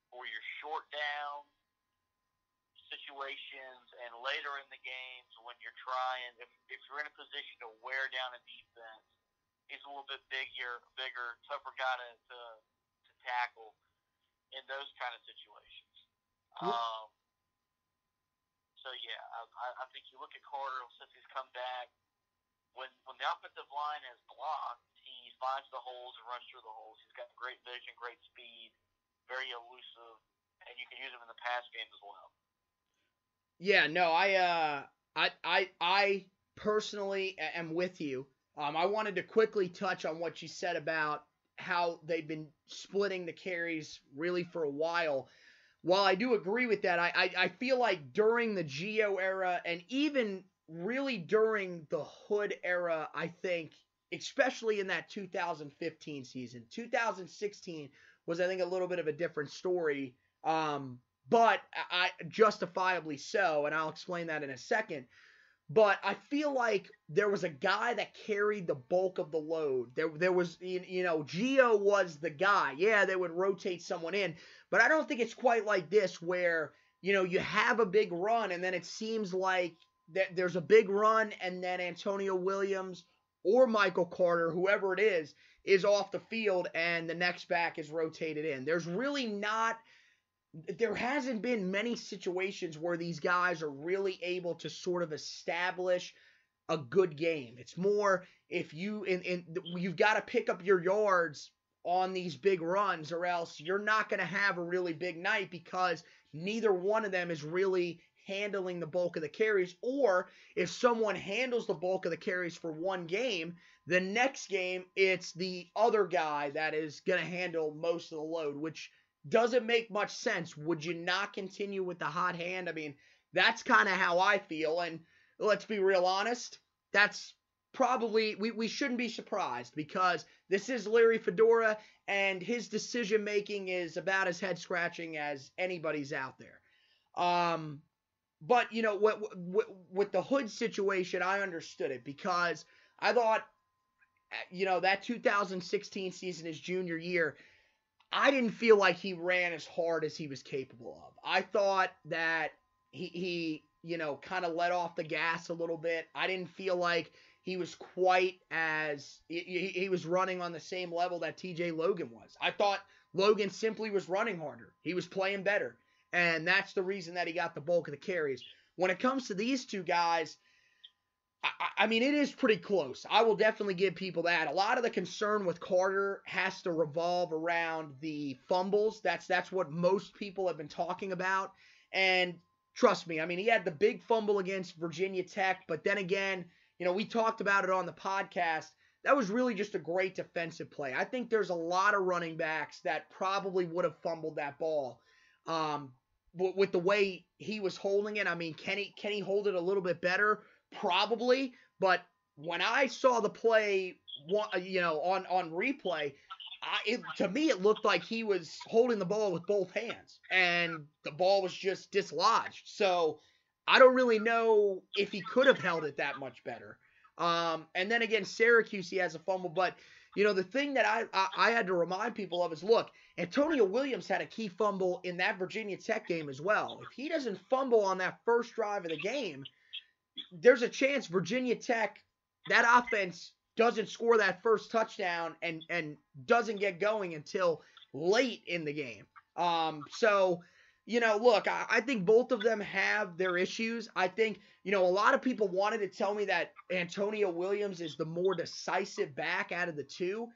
for your short down situations and later in the games when you're trying if if you're in a position to wear down a defense, he's a little bit bigger, bigger, tougher guy to to, to tackle. in those kind of situations. Um, so yeah, I, I think you look at Carter since he's come back. When when the offensive line is blocked, he finds the holes and runs through the holes. He's got great vision, great speed, very elusive, and you can use him in the pass game as well. Yeah, no, I uh I I I personally am with you. Um, I wanted to quickly touch on what you said about how they've been splitting the carries really for a while. While I do agree with that, I, I, I feel like during the Gio era and even really during the Hood era, I think, especially in that 2015 season, 2016 was, I think, a little bit of a different story. Um, but I justifiably so, and I'll explain that in a second. But I feel like there was a guy that carried the bulk of the load. There, there was, you know, Gio was the guy. Yeah, they would rotate someone in, but I don't think it's quite like this where you know you have a big run and then it seems like that there's a big run and then Antonio Williams or Michael Carter, whoever it is, is off the field and the next back is rotated in. There's really not there hasn't been many situations where these guys are really able to sort of establish a good game. It's more if you and, and you've got to pick up your yards on these big runs or else you're not going to have a really big night because neither one of them is really handling the bulk of the carries or if someone handles the bulk of the carries for one game the next game it's the other guy that is going to handle most of the load which doesn't make much sense. Would you not continue with the hot hand? I mean, that's kind of how I feel. And let's be real honest, that's probably, we, we shouldn't be surprised because this is Larry Fedora and his decision making is about as head scratching as anybody's out there. Um, but, you know, with, with, with the Hood situation, I understood it because I thought, you know, that 2016 season, his junior year, I didn't feel like he ran as hard as he was capable of. I thought that he, he you know, kind of let off the gas a little bit. I didn't feel like he was quite as he, he was running on the same level that TJ Logan was. I thought Logan simply was running harder. He was playing better. And that's the reason that he got the bulk of the carries. When it comes to these two guys, I, I mean, it is pretty close. I will definitely give people that. A lot of the concern with Carter has to revolve around the fumbles. That's that's what most people have been talking about. And trust me, I mean, he had the big fumble against Virginia Tech, but then again, you know, we talked about it on the podcast. That was really just a great defensive play. I think there's a lot of running backs that probably would have fumbled that ball. Um, with the way he was holding it, I mean, can he can he hold it a little bit better? Probably, but when I saw the play, you know, on on replay, I, it, to me it looked like he was holding the ball with both hands, and the ball was just dislodged. So I don't really know if he could have held it that much better. Um, and then again, Syracuse he has a fumble, but you know the thing that I, I I had to remind people of is look, Antonio Williams had a key fumble in that Virginia Tech game as well. If he doesn't fumble on that first drive of the game there's a chance Virginia Tech, that offense doesn't score that first touchdown and and doesn't get going until late in the game. Um, so you know, look, I, I, think both of them have their issues. I think, you know, a lot of people wanted to tell me that Antonio Williams is the more decisive back out of the two.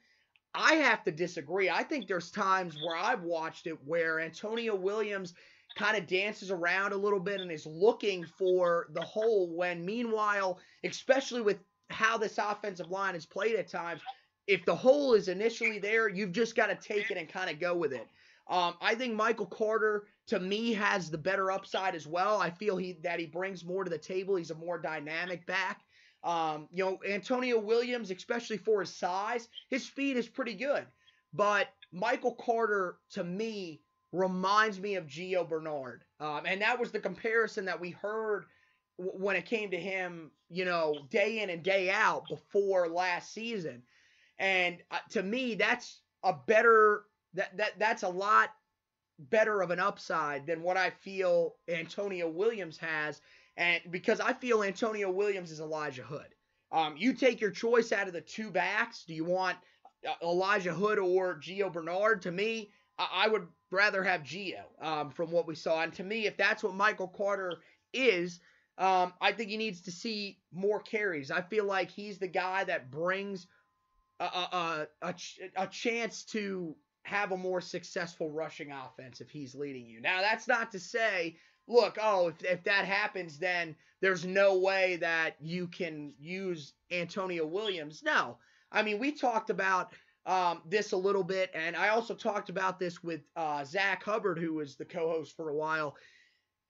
I have to disagree. I think there's times where I've watched it where Antonio Williams kind of dances around a little bit and is looking for the hole when meanwhile, especially with how this offensive line is played at times, if the hole is initially there, you've just got to take it and kind of go with it. Um, I think Michael Carter to me has the better upside as well. I feel he that he brings more to the table. He's a more dynamic back. Um, you know, Antonio Williams, especially for his size, his speed is pretty good. But Michael Carter, to me, reminds me of Gio Bernard. Um, and that was the comparison that we heard w- when it came to him, you know, day in and day out before last season. And uh, to me, that's a better that that that's a lot better of an upside than what I feel Antonio Williams has. And because I feel Antonio Williams is Elijah Hood. Um, you take your choice out of the two backs. Do you want uh, Elijah Hood or Gio Bernard? To me, I, I would rather have Gio um, from what we saw. And to me, if that's what Michael Carter is, um, I think he needs to see more carries. I feel like he's the guy that brings a, a, a, a chance to have a more successful rushing offense if he's leading you. Now, that's not to say, look, oh, if, if that happens, then there's no way that you can use Antonio Williams. No. I mean, we talked about um, this a little bit, and I also talked about this with uh, Zach Hubbard, who was the co host for a while.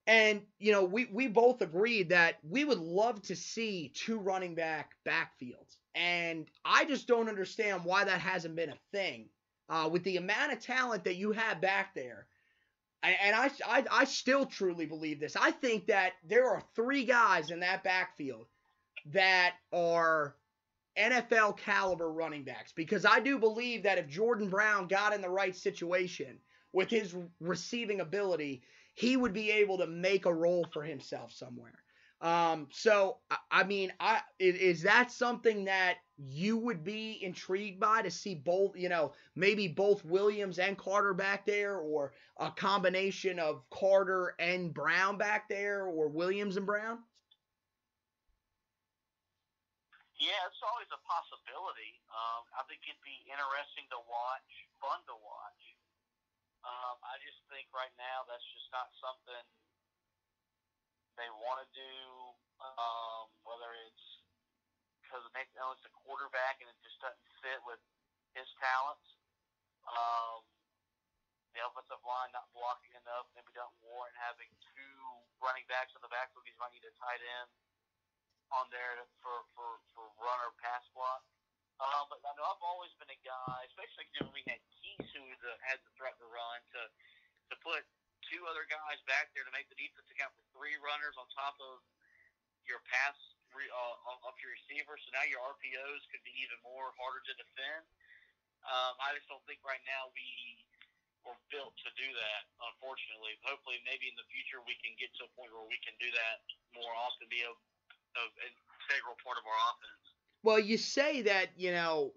And, you know, we, we both agreed that we would love to see two running back backfields. And I just don't understand why that hasn't been a thing. Uh, with the amount of talent that you have back there, and I, I, I still truly believe this. I think that there are three guys in that backfield that are NFL caliber running backs because I do believe that if Jordan Brown got in the right situation with his receiving ability, he would be able to make a role for himself somewhere. Um, so I mean, I is that something that you would be intrigued by to see both, you know, maybe both Williams and Carter back there, or a combination of Carter and Brown back there, or Williams and Brown? Yeah, it's always a possibility. Um, I think it'd be interesting to watch, fun to watch. Um, I just think right now that's just not something they want to do, um, whether it's because Nathan Elliott's a quarterback and it just doesn't fit with his talents. Um, the offensive line not blocking enough, maybe don't warrant having two running backs in the backfield you might need a tight end on there for for for run or pass block. Um, but I know I've always been a guy, especially when we had Keys who the, had the threat to run, to to put two other guys back there to make the defense account for three runners on top of your pass uh, of your receiver. So now your RPOs could be even more harder to defend. Um, I just don't think right now we were built to do that. Unfortunately, hopefully, maybe in the future we can get to a point where we can do that more often, be a, a an integral part of our offense. Well, you say that you know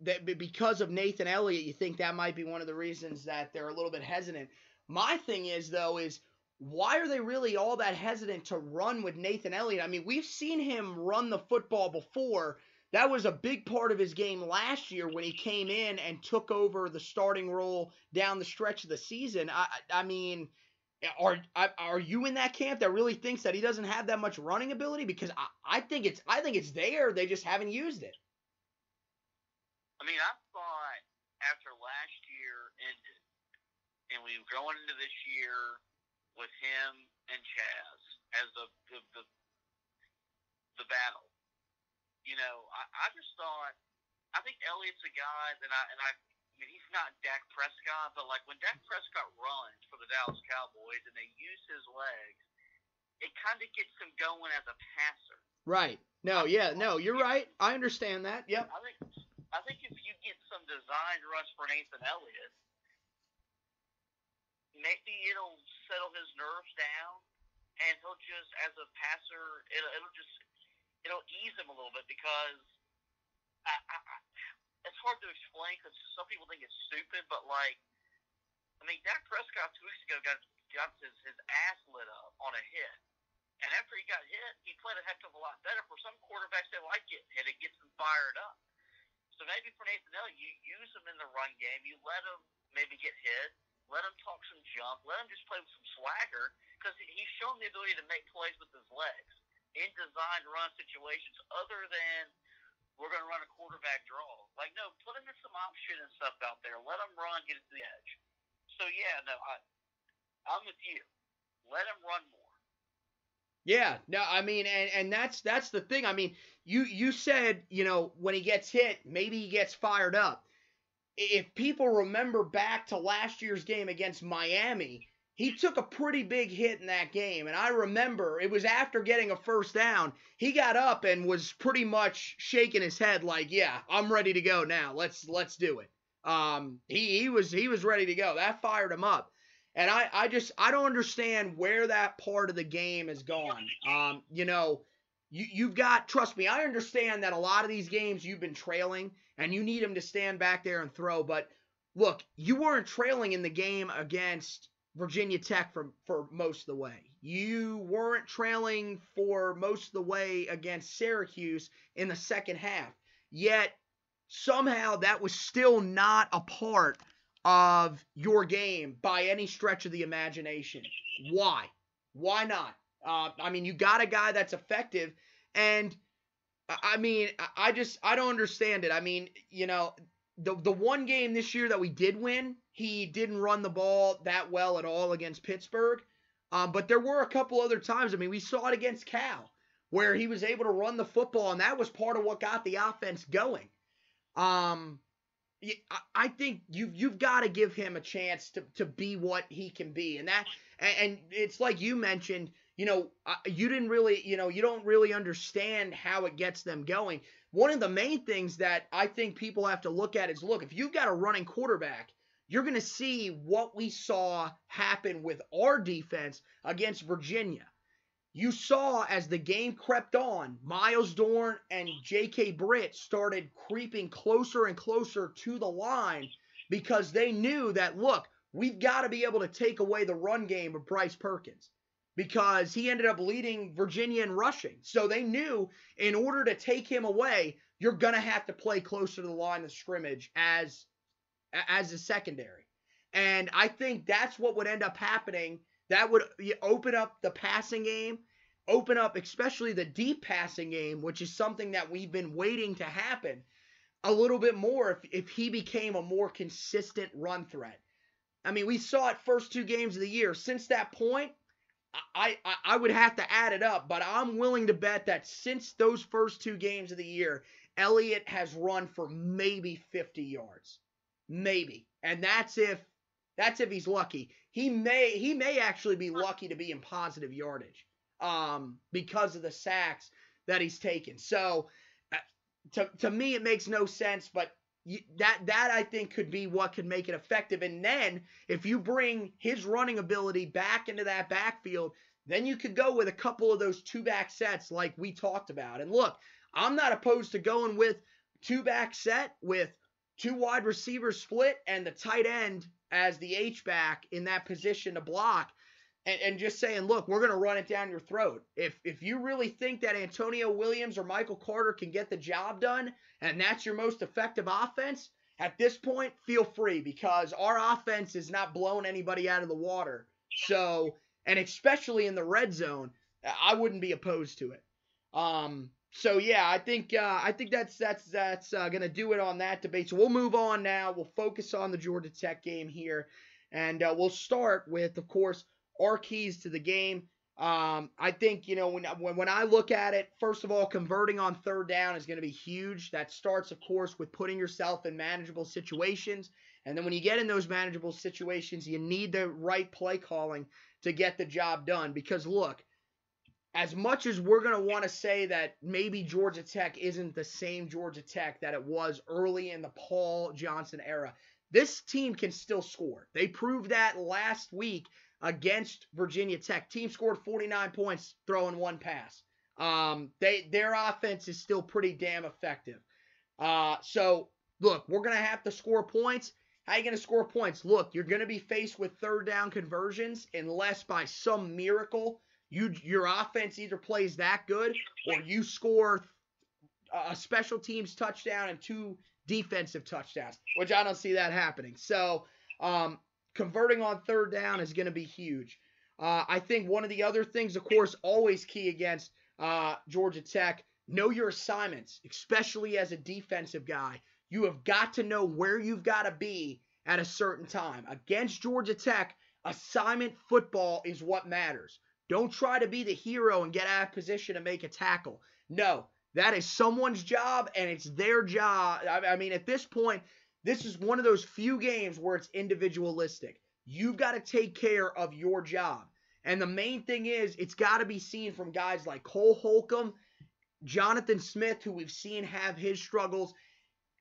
that because of Nathan Elliott, you think that might be one of the reasons that they're a little bit hesitant. My thing is though is why are they really all that hesitant to run with Nathan Elliott? I mean, we've seen him run the football before. That was a big part of his game last year when he came in and took over the starting role down the stretch of the season. I, I mean, are are you in that camp that really thinks that he doesn't have that much running ability? Because I, I think it's I think it's there. They just haven't used it. I mean, I thought after last year and and we were going into this year with him and Chaz as the the the, the battle. You know, I, I just thought I think Elliott's a guy that I and I I mean he's not Dak Prescott, but like when Dak Prescott runs for the Dallas Cowboys and they use his legs, it kind of gets him going as a passer. Right. No, yeah, no, you're right. I understand that. Yep. I think I think if you get some designed runs for Nathan Elliott, maybe it'll settle his nerves down, and he'll just, as a passer, it'll, it'll just, it'll ease him a little bit because I, I, I, it's hard to explain because some people think it's stupid, but like, I mean, Dak Prescott two weeks ago got got his, his ass lit up on a hit. And after he got hit, he played a heck of a lot better. For some quarterbacks, they like getting hit. It gets them fired up. So maybe for Nathan Elliott, you use him in the run game. You let him maybe get hit. Let him talk some jump. Let him just play with some swagger because he's shown the ability to make plays with his legs in designed run situations other than we're going to run a quarterback draw. Like, no, put him in some option and stuff out there. Let him run, get it to the edge. So, yeah, no, I, I'm with you. Let him run more. Yeah, no, I mean, and and that's that's the thing. I mean, you you said you know when he gets hit, maybe he gets fired up if people remember back to last year's game against Miami, he took a pretty big hit in that game. And I remember it was after getting a first down. He got up and was pretty much shaking his head like, "Yeah, I'm ready to go now. Let's let's do it." Um, he he was he was ready to go. That fired him up. And I I just I don't understand where that part of the game has gone. Um, you know, you you've got trust me, I understand that a lot of these games you've been trailing and you need him to stand back there and throw. But look, you weren't trailing in the game against Virginia Tech for, for most of the way. You weren't trailing for most of the way against Syracuse in the second half. Yet, somehow, that was still not a part of your game by any stretch of the imagination. Why? Why not? Uh, I mean, you got a guy that's effective, and I mean, I just I don't understand it. I mean, you know, the the one game this year that we did win, he didn't run the ball that well at all against Pittsburgh. Um, but there were a couple other times. I mean, we saw it against Cal where he was able to run the football, and that was part of what got the offense going. Um, I think you you've got to give him a chance to to be what he can be, and that and it's like you mentioned you know, you didn't really, you know, you don't really understand how it gets them going. One of the main things that I think people have to look at is look, if you've got a running quarterback, you're going to see what we saw happen with our defense against Virginia. You saw as the game crept on, Myles Dorn and J.K. Britt started creeping closer and closer to the line because they knew that, look, we've got to be able to take away the run game of Bryce Perkins because he ended up leading Virginia in rushing. So they knew in order to take him away, you're going to have to play closer to the line of scrimmage as as a secondary. And I think that's what would end up happening. That would open up the passing game, open up especially the deep passing game, which is something that we've been waiting to happen a little bit more if, if he became a more consistent run threat. I mean, we saw it first two games of the year. Since that point, I, I, I would have to add it up, but I'm willing to bet that since those first two games of the year, Elliott has run for maybe 50 yards, maybe, and that's if that's if he's lucky. He may he may actually be lucky to be in positive yardage, um, because of the sacks that he's taken. So, uh, to to me, it makes no sense, but that that I think could be what could make it effective. And then if you bring his running ability back into that backfield, then you could go with a couple of those two back sets like we talked about. And look, I'm not opposed to going with two back set with two wide receivers split and the tight end as the H back in that position to block and, and just saying, look, we're going to run it down your throat. If if you really think that Antonio Williams or Michael Carter can get the job done, and that's your most effective offense, at this point, feel free because our offense is not blowing anybody out of the water. So, and especially in the red zone, I wouldn't be opposed to it. Um, so yeah, I think uh, I think that's that's that's uh, gonna do it on that debate. So we'll move on now. We'll focus on the Georgia Tech game here, and uh, we'll start with, of course, our keys to the game. Um, I think you know when, when when I look at it, first of all, converting on third down is going to be huge. That starts, of course, with putting yourself in manageable situations, and then when you get in those manageable situations, you need the right play calling to get the job done. Because look, as much as we're going to want to say that maybe Georgia Tech isn't the same Georgia Tech that it was early in the Paul Johnson era, this team can still score. They proved that last week against Virginia Tech. Team scored 49 points throwing one pass. Um, they their offense is still pretty damn effective. Uh, so look, we're gonna have to score points. How are you gonna score points? Look, you're gonna be faced with third down conversions unless by some miracle you your offense either plays that good or you score a special teams touchdown and two defensive touchdowns, which I don't see that happening. So um, converting on third down is going to be huge. Uh, I think one of the other things, of course, always key against uh, Georgia Tech, know your assignments, especially as a defensive guy. You have got to know where you've got to be at a certain time. Against Georgia Tech, assignment football is what matters. Don't try to be the hero and get out of position to make a tackle. No, that is someone's job and it's their job. I, mean, at this point, this is one of those few games where it's individualistic. You've got to take care of your job. And the main thing is, it's got to be seen from guys like Cole Holcomb, Jonathan Smith, who we've seen have his struggles,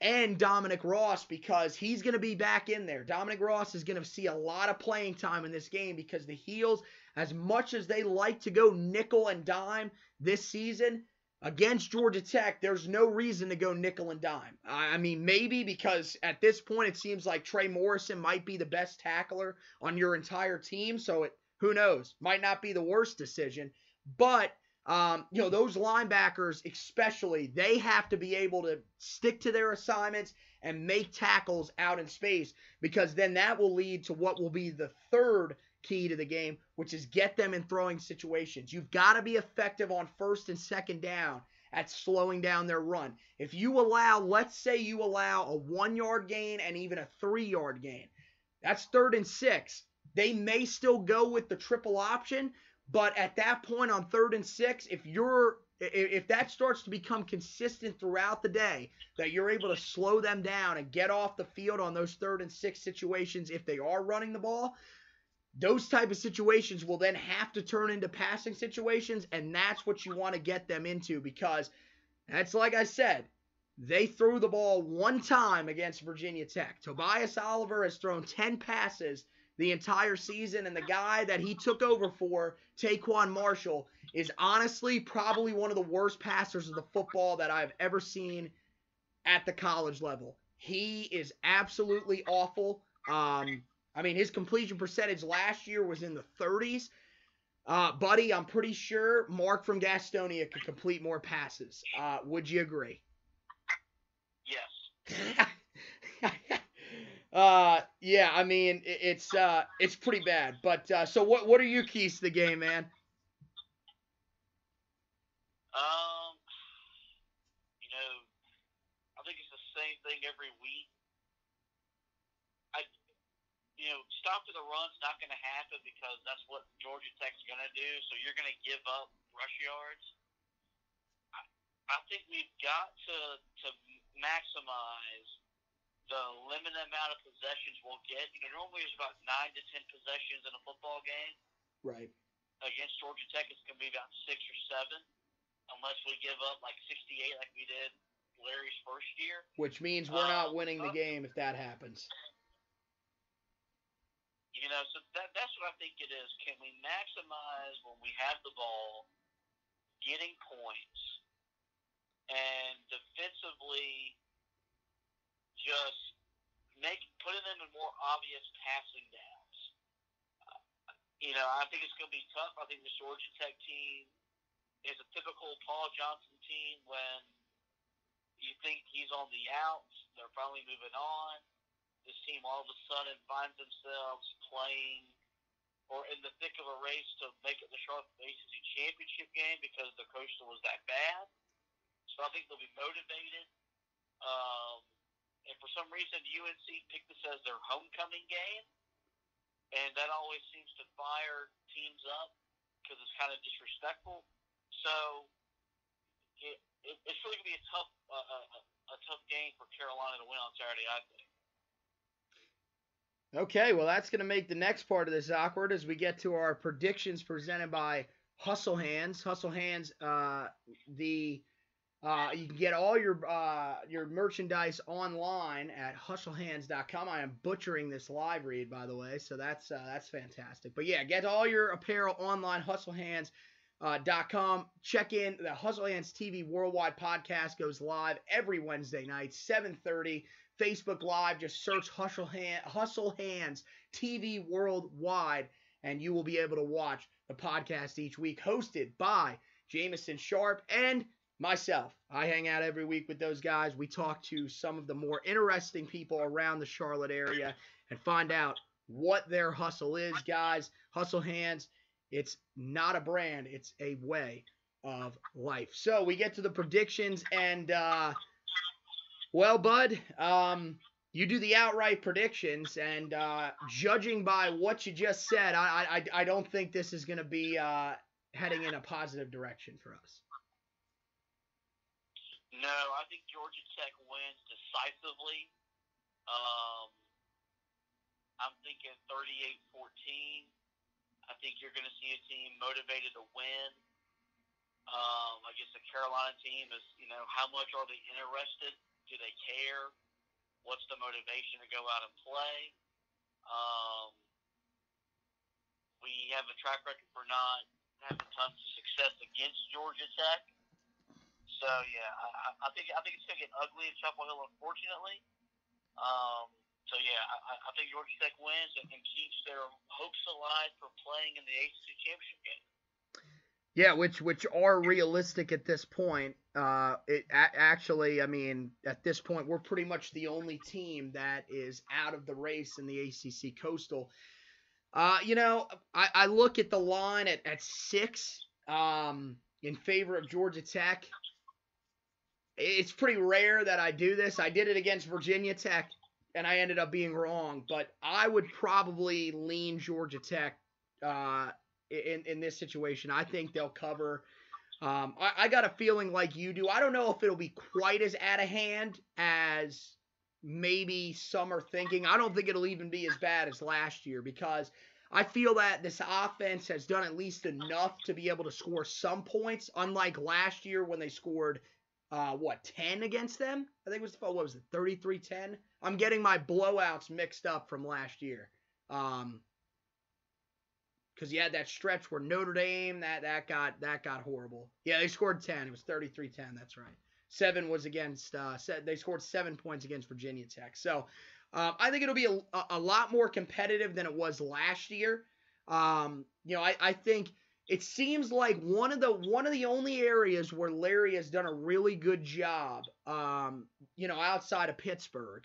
and Dominic Ross because he's going to be back in there. Dominic Ross is going to see a lot of playing time in this game because the Heels, as much as they like to go nickel and dime this season, against Georgia Tech, there's no reason to go nickel and dime. I mean, maybe because at this point it seems like Trey Morrison might be the best tackler on your entire team. So it, who knows, might not be the worst decision. But um, you know, those linebackers, especially, they have to be able to stick to their assignments and make tackles out in space because then that will lead to what will be the third key to the game, which is get them in throwing situations. You've got to be effective on first and second down at slowing down their run. If you allow, let's say you allow a one yard gain and even a three yard gain, that's third and six. They may still go with the triple option, but at that point on third and six, if you're if that starts to become consistent throughout the day, that you're able to slow them down and get off the field on those third and six situations if they are running the ball, those type of situations will then have to turn into passing situations, and that's what you want to get them into because that's like I said, they threw the ball one time against Virginia Tech. Tobias Oliver has thrown 10 passes the entire season, and the guy that he took over for, TaQuon Marshall, is honestly probably one of the worst passers of the football that I've ever seen at the college level. He is absolutely awful. Um, I mean, his completion percentage last year was in the 30s. Uh, buddy, I'm pretty sure Mark from Gastonia could complete more passes. Uh, would you agree? Yes. uh, yeah, I mean, it's uh, it's pretty bad. But uh, so, what what are your keys to the game, man? Um, you know, I think it's the same thing every week I, you know, stop to the run's not going to happen because that's what Georgia Tech's going to do. So you're going to give up rush yards. I, I think we've got to to maximize the limited amount of possessions we'll get. You know, normally there's about nine to ten possessions in a football game. Right. Against Georgia Tech, it's going to be about six or seven, unless we give up like 68, like we did Larry's first year. Which means we're not um, winning the game if that happens. You know, so that that's what I think it is. Can we maximize when we have the ball, getting points, and defensively just make putting them in more obvious passing downs. Uh, you know, I think it's going to be tough. I think the Georgia Tech team is a typical Paul Johnson team when you think he's on the outs, they're finally moving on this team all of a sudden finds themselves playing or in the thick of a race to make it the Charlotte ACC championship game because the coastal was that bad. So I think they'll be motivated. Um, and for some reason, UNC picked this as their homecoming game, and that always seems to fire teams up because it's kind of disrespectful. So it, it, it's really gonna be a tough uh, a, a tough game for Carolina to win on Saturday, I think. Okay, well, that's going to make the next part of this awkward as we get to our predictions presented by Hustle Hands. Hustle Hands, uh, the uh, you can get all your uh, your merchandise online at hustlehands.com. I am butchering this live read, by the way, so that's uh, that's fantastic. But yeah, get all your apparel online, hustlehands.com. Uh, Check in the Hustle Hands TV Worldwide podcast goes live every Wednesday night, 7:30. Facebook Live. Just search Hustle, Hand, Hustle Hands TV Worldwide, and you will be able to watch the podcast each week, hosted by Jamison Sharp and myself. I hang out every week with those guys. We talk to some of the more interesting people around the Charlotte area and find out what their hustle is, guys. Hustle Hands, it's not a brand, it's a way of life. So we get to the predictions and uh well, Bud, um, you do the outright predictions, and uh, judging by what you just said, I I, I don't think this is going to be uh, heading in a positive direction for us. No, I think Georgia Tech wins decisively. Um, I'm thinking 38-14. I think you're going to see a team motivated to win. Um, I guess the Carolina team is, you know, how much are they interested? Do they care? What's the motivation to go out and play? Um, we have a track record for not having tons of success against Georgia Tech. So yeah, I, I think I think it's gonna get ugly at Chapel Hill, unfortunately. Um, so yeah, I, I think Georgia Tech wins and, and keeps their hopes alive for playing in the ACC championship game. Yeah, which which are realistic at this point. Uh, it a- actually, I mean, at this point, we're pretty much the only team that is out of the race in the ACC Coastal. Uh, you know, I, I look at the line at, at six um, in favor of Georgia Tech. It's pretty rare that I do this. I did it against Virginia Tech, and I ended up being wrong. But I would probably lean Georgia Tech uh, in in this situation. I think they'll cover. Um, I, I got a feeling like you do. I don't know if it'll be quite as out of hand as maybe some are thinking. I don't think it'll even be as bad as last year because I feel that this offense has done at least enough to be able to score some points, unlike last year when they scored. Uh, what 10 against them? I think it was what was it 33-10. I'm getting my blowouts mixed up from last year. Um, because you had that stretch where Notre Dame that that got that got horrible. Yeah, they scored ten. It was 33-10. That's right. Seven was against. Uh, they scored seven points against Virginia Tech. So um, I think it'll be a, a lot more competitive than it was last year. Um, you know, I, I think it seems like one of the one of the only areas where Larry has done a really good job. Um, you know, outside of Pittsburgh.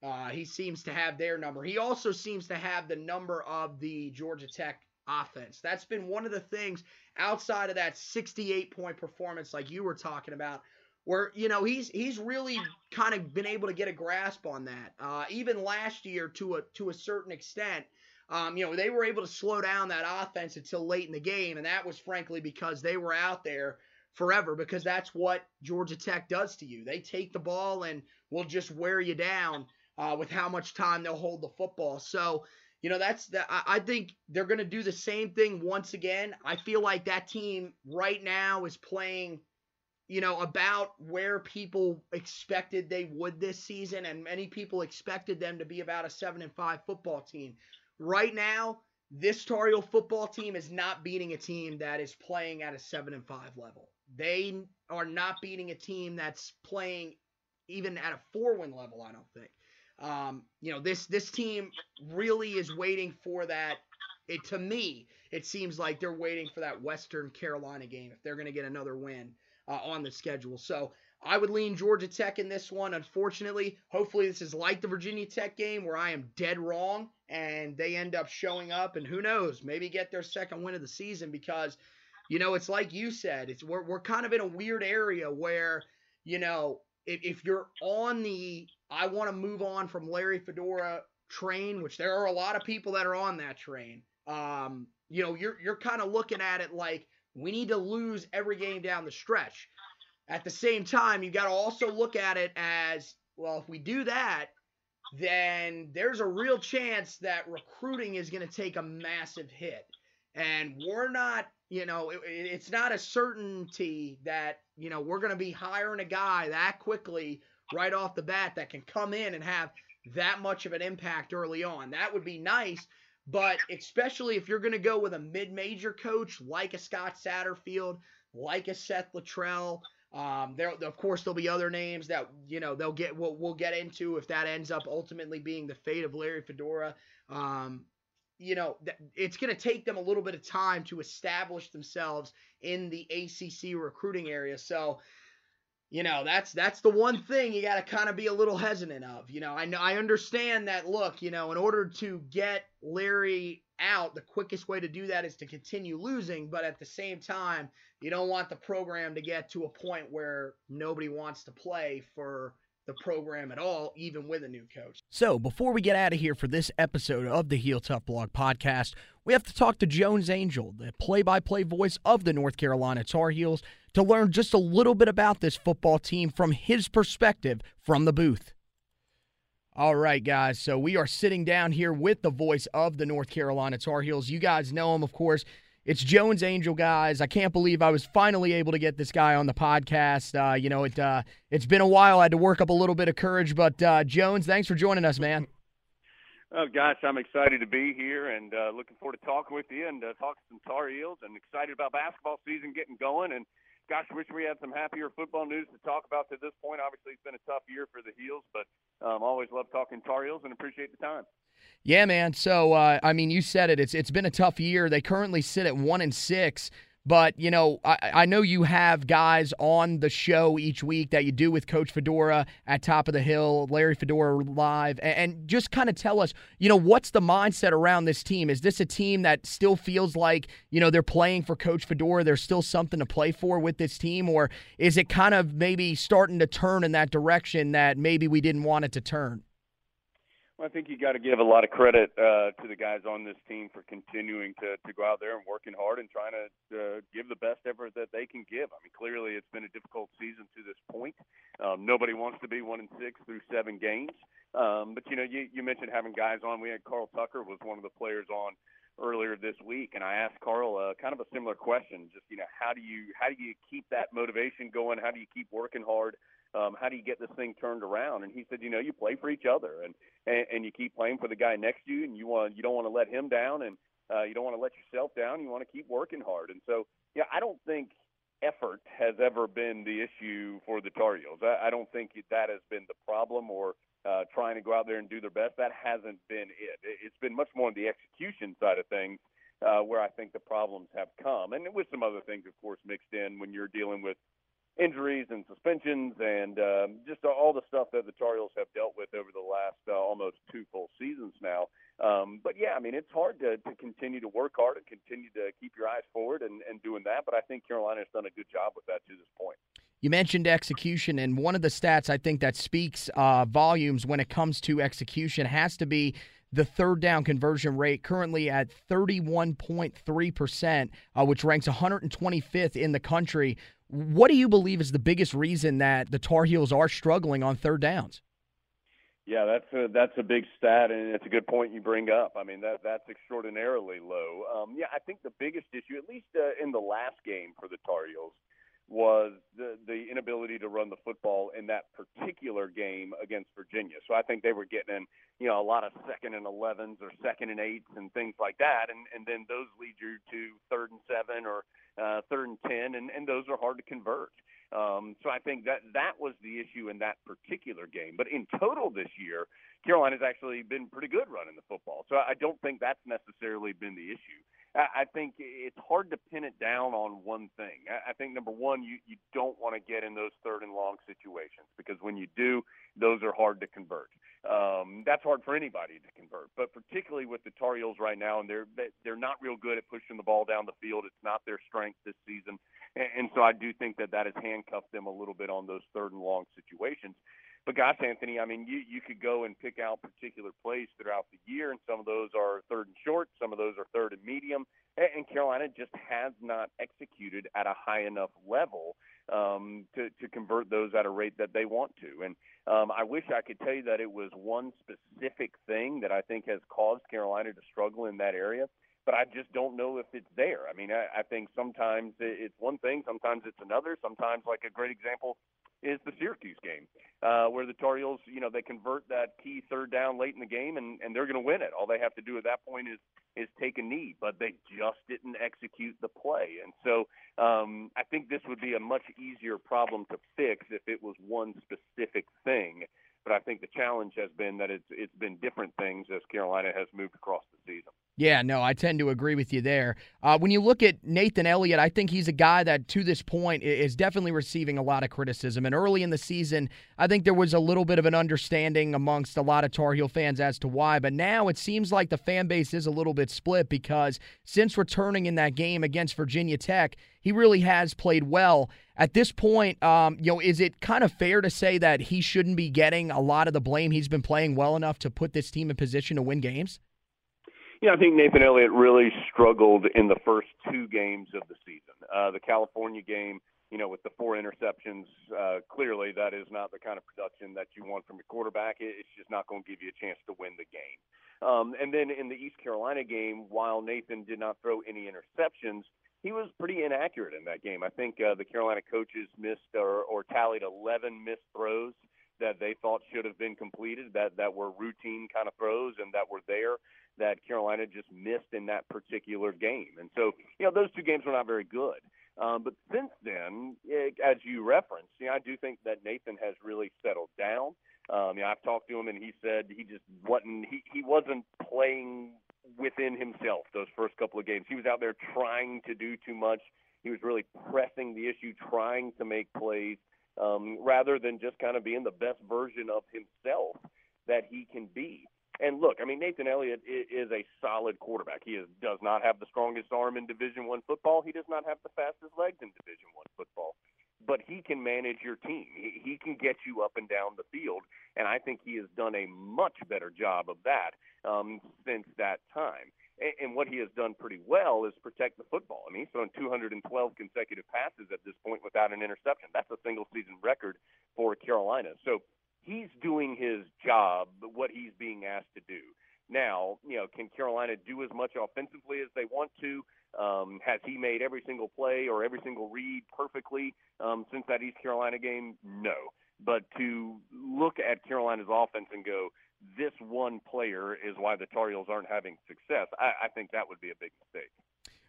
Uh, he seems to have their number. He also seems to have the number of the Georgia Tech offense. That's been one of the things outside of that 68 point performance like you were talking about where you know he's he's really kind of been able to get a grasp on that. Uh, even last year to a to a certain extent, um, you know they were able to slow down that offense until late in the game, and that was frankly because they were out there forever because that's what Georgia Tech does to you. They take the ball and will just wear you down uh, with how much time they'll hold the football. So you know, that's that. I think they're going to do the same thing once again. I feel like that team right now is playing, you know, about where people expected they would this season, and many people expected them to be about a seven and five football team. Right now, this Tar Heel football team is not beating a team that is playing at a seven and five level. They are not beating a team that's playing even at a four win level. I don't think. Um, you know, this this team really is waiting for that. It to me, it seems like they're waiting for that Western Carolina game if they're going to get another win uh, on the schedule. So I would lean Georgia Tech in this one. Unfortunately, hopefully this is like the Virginia Tech game where I am dead wrong and they end up showing up and who knows, maybe get their second win of the season because you know, it's like you said, it's we're we're kind of in a weird area where, you know, if, if you're on the I want to move on from Larry Fedora train, which there are a lot of people that are on that train. Um, you know, you're you're kind of looking at it like we need to lose every game down the stretch. At the same time, you got to also look at it as well. If we do that, then there's a real chance that recruiting is going to take a massive hit, and we're not. You know, it, it's not a certainty that you know we're going to be hiring a guy that quickly right off the bat that can come in and have that much of an impact early on. That would be nice, but especially if you're going to go with a mid-major coach like a Scott Satterfield, like a Seth Littrell. Um, there, of course, there'll be other names that you know they'll get. We'll, we'll get into if that ends up ultimately being the fate of Larry Fedora. Um, you know, it's going to take them a little bit of time to establish themselves in the ACC recruiting area. So, you know that's that's the one thing you got to kind of be a little hesitant of you know i know i understand that look you know in order to get larry out the quickest way to do that is to continue losing but at the same time you don't want the program to get to a point where nobody wants to play for the program at all, even with a new coach. So, before we get out of here for this episode of the Heel Tough Blog podcast, we have to talk to Jones Angell, the play by play voice of the North Carolina Tar Heels, to learn just a little bit about this football team from his perspective from the booth. All right, guys. So we are sitting down here with the voice of the North Carolina Tar Heels. You guys know him, of course. It's Jones Angell, guys. I can't believe I was finally able to get this guy on the podcast. Uh, you know, it uh, it's been a while. I had to work up a little bit of courage, but uh, Jones, thanks for joining us, man. Oh, gosh, I'm excited to be here and uh, looking forward to talking with you and uh, talking some Tar Heels and excited about basketball season getting going and gosh, wish we had some happier football news to talk about to this point. Obviously, it's been a tough year for the Heels, but um, always love talking Tar Heels and appreciate the time. Yeah, man. So, uh, I mean, you said it. It's it's been a tough year. They currently sit at one and six. But, you know, I, I know you have guys on the show each week that you do with Coach Fedora at Top of the Hill, Larry Fedora live, and, and just kind of tell us, you know, what's the mindset around this team? Is this a team that still feels like, you know, they're playing for Coach Fedora? There's still something to play for with this team? Or is it kind of maybe starting to turn in that direction that maybe we didn't want it to turn? Well, I think you got to give a lot of credit uh, to the guys on this team for continuing to, to go out there and working hard and trying to uh, give the best effort that they can give. I mean, clearly it's been a difficult season to this point. Um, nobody wants to be one and six through seven games. Um, but you know, you, you mentioned having guys on. We had Carl Tucker was one of the players on earlier this week, and I asked Carl uh, kind of a similar question. Just you know, how do you how do you keep that motivation going? How do you keep working hard? Um, how do you get this thing turned around? And he said, you know, you play for each other, and and, and you keep playing for the guy next to you, and you want you don't want to let him down, and uh, you don't want to let yourself down. You want to keep working hard, and so yeah, I don't think effort has ever been the issue for the Tar Heels. I, I don't think that has been the problem, or uh, trying to go out there and do their best. That hasn't been it. It's been much more on the execution side of things. Uh, where I think the problems have come, and with some other things, of course, mixed in when you're dealing with injuries and suspensions and um, just all the stuff that the Tar Heels have dealt with over the last uh, almost two full seasons now. Um, but yeah, I mean, it's hard to, to continue to work hard and continue to keep your eyes forward and, and doing that. But I think Carolina has done a good job with that to this point. You mentioned execution, and one of the stats I think that speaks uh, volumes when it comes to execution has to be the third down conversion rate, currently at 31.3%, uh, which ranks 125th in the country. What do you believe is the biggest reason that the Tar Heels are struggling on third downs? Yeah, that's a that's a big stat, and it's a good point you bring up. I mean, that that's extraordinarily low. Um, yeah, I think the biggest issue, at least uh, in the last game for the Tar Heels, was the the inability to run the football in that particular game against Virginia. So I think they were getting in, you know, a lot of second and elevens or second and eights and things like that, and and then those lead you to third and seven or uh, third and ten, and and those are hard to convert. Um, so I think that that was the issue in that particular game. But in total this year, Carolina's actually been pretty good running the football. So I don't think that's necessarily been the issue. I think it's hard to pin it down on one thing. I think number one, you you don't want to get in those third and long situations because when you do, those are hard to convert. Um, that's hard for anybody to convert, but particularly with the Tar Heels right now, and they're they're not real good at pushing the ball down the field. It's not their strength this season, and, and so I do think that that has handcuffed them a little bit on those third and long situations. But gosh, Anthony, I mean, you you could go and pick out particular plays throughout the year, and some of those are third and short, some of those are third and medium, and, Carolina just has not executed at a high enough level um, to to convert those at a rate that they want to. And um, I wish I could tell you that it was one specific thing that I think has caused Carolina to struggle in that area but I just don't know if it's there. I mean, I, I think sometimes it's one thing, sometimes it's another. Sometimes, like a great example is the Syracuse game, uh, where the Tar Heels, you know, they convert that key third down late in the game, and, and they're going to win it. All they have to do at that point is is take a knee, but they just didn't execute the play. And so um, I think this would be a much easier problem to fix if it was one specific thing. But I think the challenge has been that it's it's been different things as Carolina has moved across the season. Yeah, no, I tend to agree with you there. Uh, when you look at Nathan Elliott, I think he's a guy that to this point is definitely receiving a lot of criticism. And early in the season, I think there was a little bit of an understanding amongst a lot of Tar Heel fans as to why. But now it seems like the fan base is a little bit split because since returning in that game against Virginia Tech, he really has played well. At this point, um, you know, is it kind of fair to say that he shouldn't be getting a lot of the blame? He's been playing well enough to put this team in position to win games. Yeah, I think Nathan Elliott really struggled in the first two games of the season. Uh, the California game, you know, with the four interceptions, uh, clearly that is not the kind of production that you want from your quarterback. It's just not going to give you a chance to win the game. Um, and then in the East Carolina game, while Nathan did not throw any interceptions, he was pretty inaccurate in that game. I think uh, the Carolina coaches missed or, or tallied 11 missed throws that they thought should have been completed, that that were routine kind of throws and that were there that Carolina just missed in that particular game. And so, you know, those two games were not very good. Um, but since then, it, as you referenced, you know, I do think that Nathan has really settled down. Um, you know, I've talked to him, and he said he just wasn't he, he wasn't playing within himself those first couple of games. He was out there trying to do too much. He was really pressing the issue, trying to make plays um, rather than just kind of being the best version of himself that he can be. And look, I mean, Nathan Elliott is a solid quarterback. He is, does not have the strongest arm in Division One football. He does not have the fastest legs in Division One football. But he can manage your team. He, he can get you up and down the field, and I think he has done a much better job of that um, since that time. And, and what he has done pretty well is protect the football. I mean, he's thrown 212 consecutive passes at this point without an interception. That's a single season record for Carolina. So he's doing his job, what he's being asked to do. Now, you know, can Carolina do as much offensively as they want to? Um, has he made every single play or every single read perfectly um, since that East Carolina game? No. But to look at Carolina's offense and go, this one player is why the Tar Heels aren't having success, I, I think that would be a big mistake.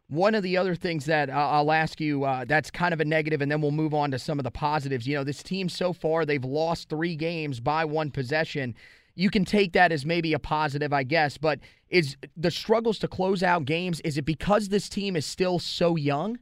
One of the other things that I'll ask you uh, that's kind of a negative, and then we'll move on to some of the positives. You know, this team so far, they've lost three games by one possession. You can take that as maybe a positive, I guess, but is the struggles to close out games, is it because this team is still so young?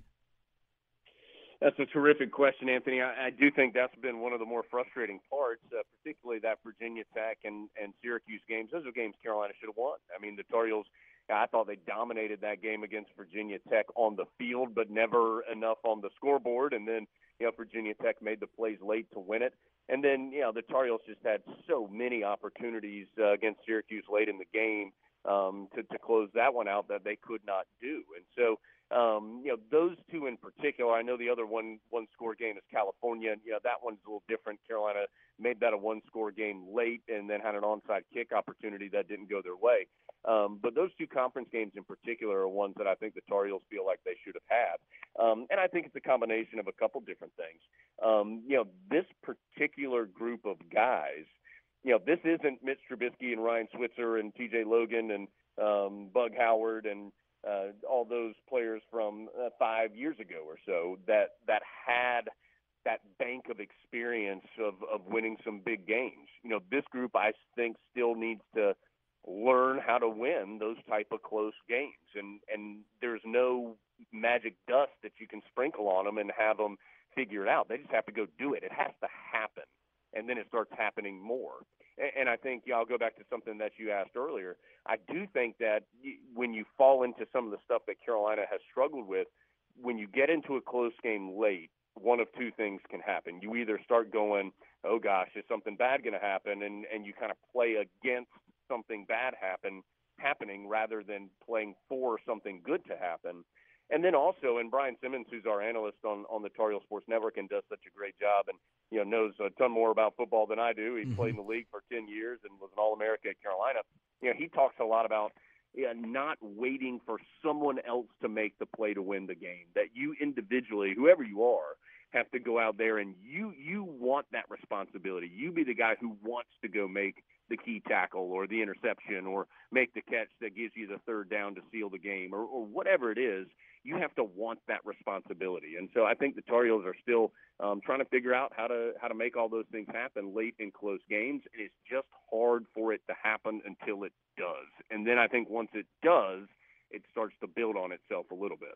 That's a terrific question, Anthony. I, I do think that's been one of the more frustrating parts, uh, particularly that Virginia Tech and, and Syracuse games. Those are games Carolina should have won. I mean, the Tar Heels – I thought they dominated that game against Virginia Tech on the field, but never enough on the scoreboard. And then, you know, Virginia Tech made the plays late to win it. And then, you know, the Tar Heels just had so many opportunities uh, against Syracuse late in the game um, to, to close that one out that they could not do. And so, um, you know, those two in particular. I know the other one one score game is California. You know, that one's a little different. Carolina made that a one score game late and then had an onside kick opportunity that didn't go their way. Um, but those two conference games in particular are ones that I think the Tar Heels feel like they should have had. Um, and I think it's a combination of a couple different things. Um, you know, this particular group of guys, you know, this isn't Mitch Trubisky and Ryan Switzer and TJ Logan and um, Bug Howard and uh, all those players from uh, five years ago or so that that had that bank of experience of, of winning some big games. You know, this group I think still needs to learn how to win those type of close games. And and there's no magic dust that you can sprinkle on them and have them figure it out. They just have to go do it. It has to happen and then it starts happening more. And, i think yeah, i'll go back to something that you asked earlier. I do think that when you fall into some of the stuff that carolina has struggled with when you get into a close game late one of two things can happen. You either start going oh gosh is something bad going to happen? and and you kind of play against something bad happen happening rather than playing for something good to happen. And then also, and Brian Simmons, who's our analyst on on the Tar Heel Sports Network and does such a great job, and you know knows a ton more about football than I do. He mm-hmm. played in the league for ten years and was an All America at Carolina. You know, he talks a lot about yeah, not waiting for someone else to make the play to win the game. That you individually, whoever you are, have to go out there and you you want that responsibility. You be the guy who wants to go make the key tackle or the interception or make the catch that gives you the third down to seal the game or, or whatever it is, you have to want that responsibility. And so I think the Tar Heels are still um, trying to figure out how to how to make all those things happen late in close games. And it's just hard for it to happen until it does. And then I think once it does, it starts to build on itself a little bit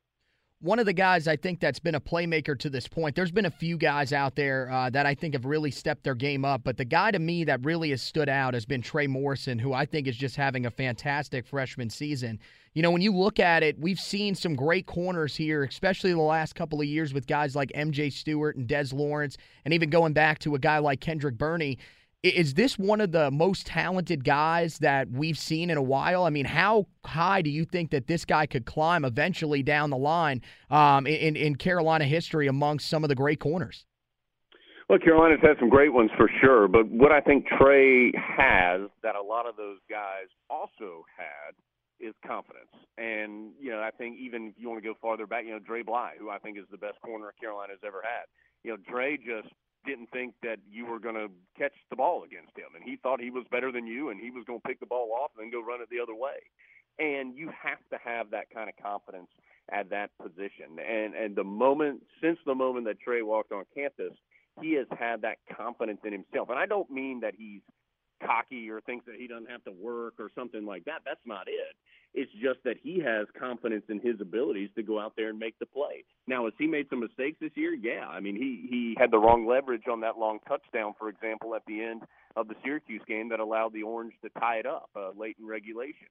one of the guys I think that's been a playmaker to this point, there's been a few guys out there uh, that I think have really stepped their game up, but the guy to me that really has stood out has been Trey Morrison, who I think is just having a fantastic freshman season. You know, when you look at it, we've seen some great corners here, especially the last couple of years with guys like MJ Stewart and Des Lawrence, and even going back to a guy like Kendric Burney. Is this one of the most talented guys that we've seen in a while? I mean, how high do you think that this guy could climb eventually down the line um, in, in Carolina history amongst some of the great corners? Well, Carolina's had some great ones for sure, but what I think Trey has that a lot of those guys also had is confidence. And, you know, I think even if you want to go farther back, you know, Dre Bly, who I think is the best corner Carolina's ever had. You know, Dre just didn't think that you were going to catch the ball against him, and he thought he was better than you, and he was going to pick the ball off and then go run it the other way. And you have to have that kind of confidence at that position. And and the moment since the moment that Trey walked on campus, he has had that confidence in himself. And I don't mean that he's cocky or thinks that he doesn't have to work or something like that. That's not it. It's just that he has confidence in his abilities to go out there and make the play. Now, has he made some mistakes this year? Yeah. I mean, he he had the wrong leverage on that long touchdown, for example, at the end of the Syracuse game that allowed the Orange to tie it up uh, late in regulation.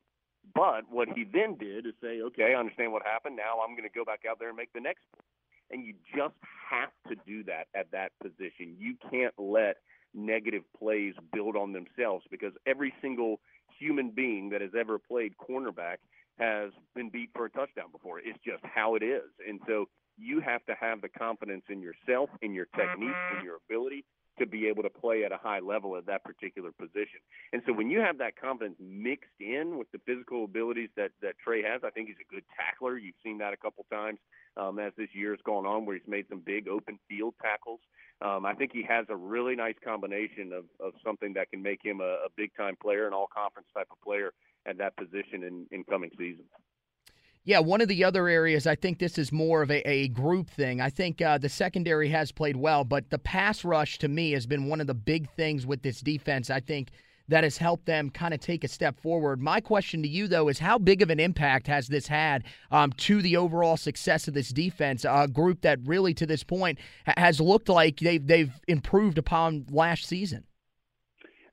But what he then did is say, okay, I understand what happened. Now I'm going to go back out there and make the next play. And you just have to do that at that position. You can't let negative plays build on themselves because every single human being that has ever played cornerback has been beat for a touchdown before. It's just how it is. And so you have to have the confidence in yourself, in your technique, in mm-hmm. your ability to be able to play at a high level at that particular position. And so when you have that confidence mixed in with the physical abilities that that Trey has, I think he's a good tackler. You've seen that a couple times um, as this year has gone on, where he's made some big open field tackles. Um, I think he has a really nice combination of, of something that can make him a, a big time player, an all conference type of player at that position in, in coming seasons. Yeah, one of the other areas, I think this is more of a, a group thing. I think uh, the secondary has played well, but the pass rush to me has been one of the big things with this defense. I think that has helped them kind of take a step forward. My question to you, though, is how big of an impact has this had um, to the overall success of this defense, a group that really to this point has looked like they've, they've improved upon last season?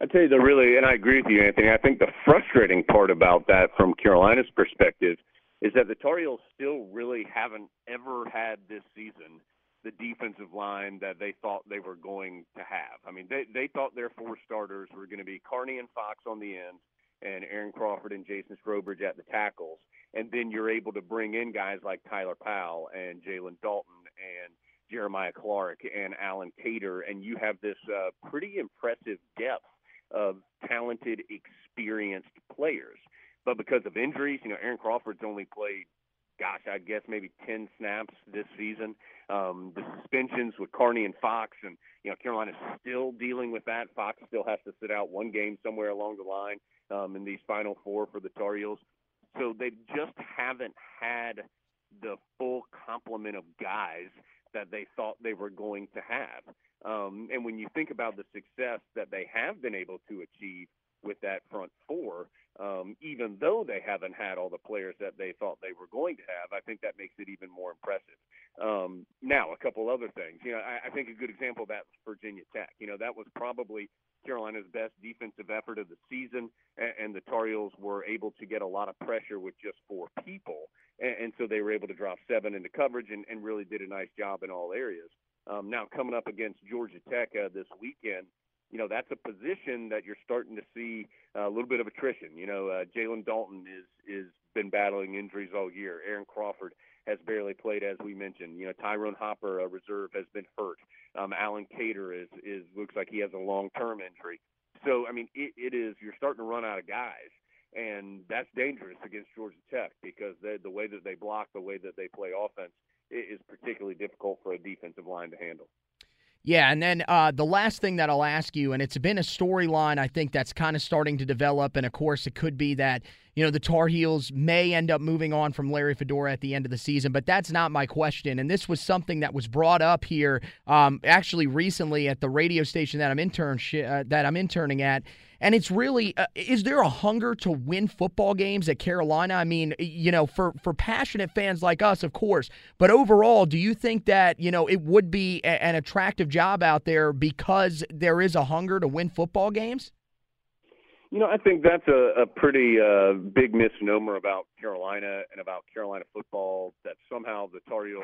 I tell you the really, and I agree with you, Anthony. I think the frustrating part about that, from Carolina's perspective, is that the Tar Heels still really haven't ever had this season the defensive line that they thought they were going to have. I mean, they they thought their four starters were going to be Carney and Fox on the ends, and Aaron Crawford and Jason Strowbridge at the tackles, and then you're able to bring in guys like Tyler Powell and Jalen Dalton and Jeremiah Clark and Allen Cater, and you have this uh, pretty impressive depth of talented, experienced players. But because of injuries, you know, Aaron Crawford's only played, gosh, I guess maybe 10 snaps this season. Um, the suspensions with Carney and Fox, and, you know, Carolina's still dealing with that. Fox still has to sit out one game somewhere along the line um, in these final four for the Tar Heels. So they just haven't had the full complement of guys that they thought they were going to have. Um, and when you think about the success that they have been able to achieve with that front four, um, even though they haven't had all the players that they thought they were going to have. I think that makes it even more impressive. Um, now, a couple other things. You know, I, I think a good example of that was Virginia Tech. You know, that was probably Carolina's best defensive effort of the season, and, and the Tar Heels were able to get a lot of pressure with just four people, and, and so they were able to drop seven into coverage and, and really did a nice job in all areas. Um, now, coming up against Georgia Tech uh, this weekend, you know that's a position that you're starting to see a little bit of attrition. You know, uh, Jalen Dalton is is been battling injuries all year. Aaron Crawford has barely played, as we mentioned. You know, Tyrone Hopper, a reserve, has been hurt. Um, Allen Cater is is looks like he has a long term injury. So I mean, it, it is you're starting to run out of guys, and that's dangerous against Georgia Tech because they, the way that they block, the way that they play offense, is particularly difficult for a defensive line to handle. Yeah, and then uh, the last thing that I'll ask you, and it's been a storyline I think that's kind of starting to develop, and of course it could be that you know the Tar Heels may end up moving on from Larry Fedora at the end of the season, but that's not my question. And this was something that was brought up here, um, actually recently at the radio station that I'm intern uh, that I'm interning at, and it's really, uh, is there a hunger to win football games at Carolina? I mean, you know, for, for passionate fans like us, of course. But overall, do you think that, you know, it would be a, an attractive job out there because there is a hunger to win football games? You know, I think that's a, a pretty uh, big misnomer about Carolina and about Carolina football that somehow the Tar Heels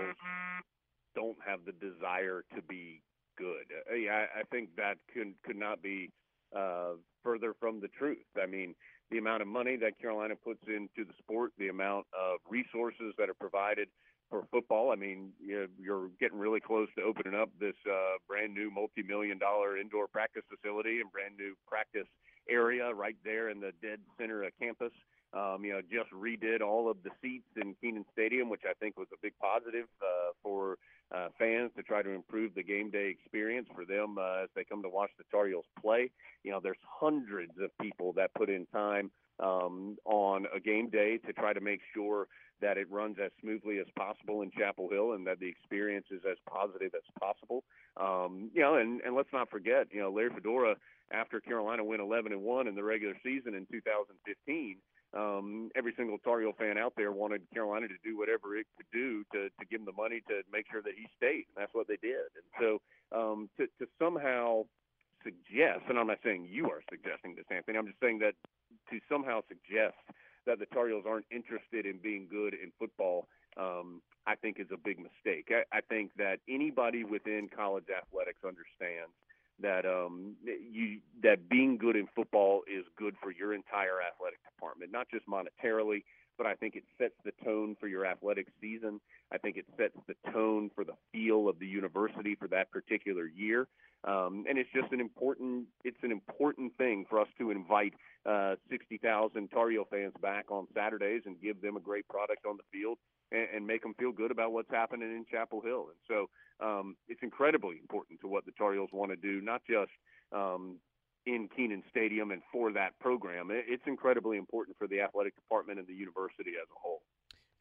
don't have the desire to be good. Uh, yeah, I, I think that could could not be uh, further from the truth. I mean, the amount of money that Carolina puts into the sport, the amount of resources that are provided for football. I mean, you're getting really close to opening up this uh, brand new multi-million dollar indoor practice facility and brand new practice area right there in the dead center of campus. Um, you know, just redid all of the seats in Kenan Stadium, which I think was a big positive uh, for uh, fans to try to improve the game day experience for them uh, as they come to watch the Tar Heels play. You know, there's hundreds of people that put in time um, on a game day to try to make sure that it runs as smoothly as possible in Chapel Hill and that the experience is as positive as possible. Um, you know, and, and let's not forget, you know, Larry Fedora, after Carolina went 11 and 1 in the regular season in 2015, um, every single Tar Heel fan out there wanted Carolina to do whatever it could do to, to give him the money to make sure that he stayed. And that's what they did. And so um, to, to somehow suggest, and I'm not saying you are suggesting this, Anthony, I'm just saying that to somehow suggest that the Tar Heels aren't interested in being good in football, um, I think is a big mistake. I, I think that anybody within college athletics understands that um, you that being good in football is good for your entire athletic department, not just monetarily, but I think it sets the tone for your athletic season. I think it sets the tone for the feel of the university for that particular year. Um, and it's just an important it's an important thing for us to invite uh, 60,000 Tar Heel fans back on Saturdays and give them a great product on the field and, and make them feel good about what's happening in Chapel Hill. And so um, it's incredibly important to what the Tar Heels want to do, not just um, in Kenan Stadium and for that program. It's incredibly important for the athletic department and the university as a whole.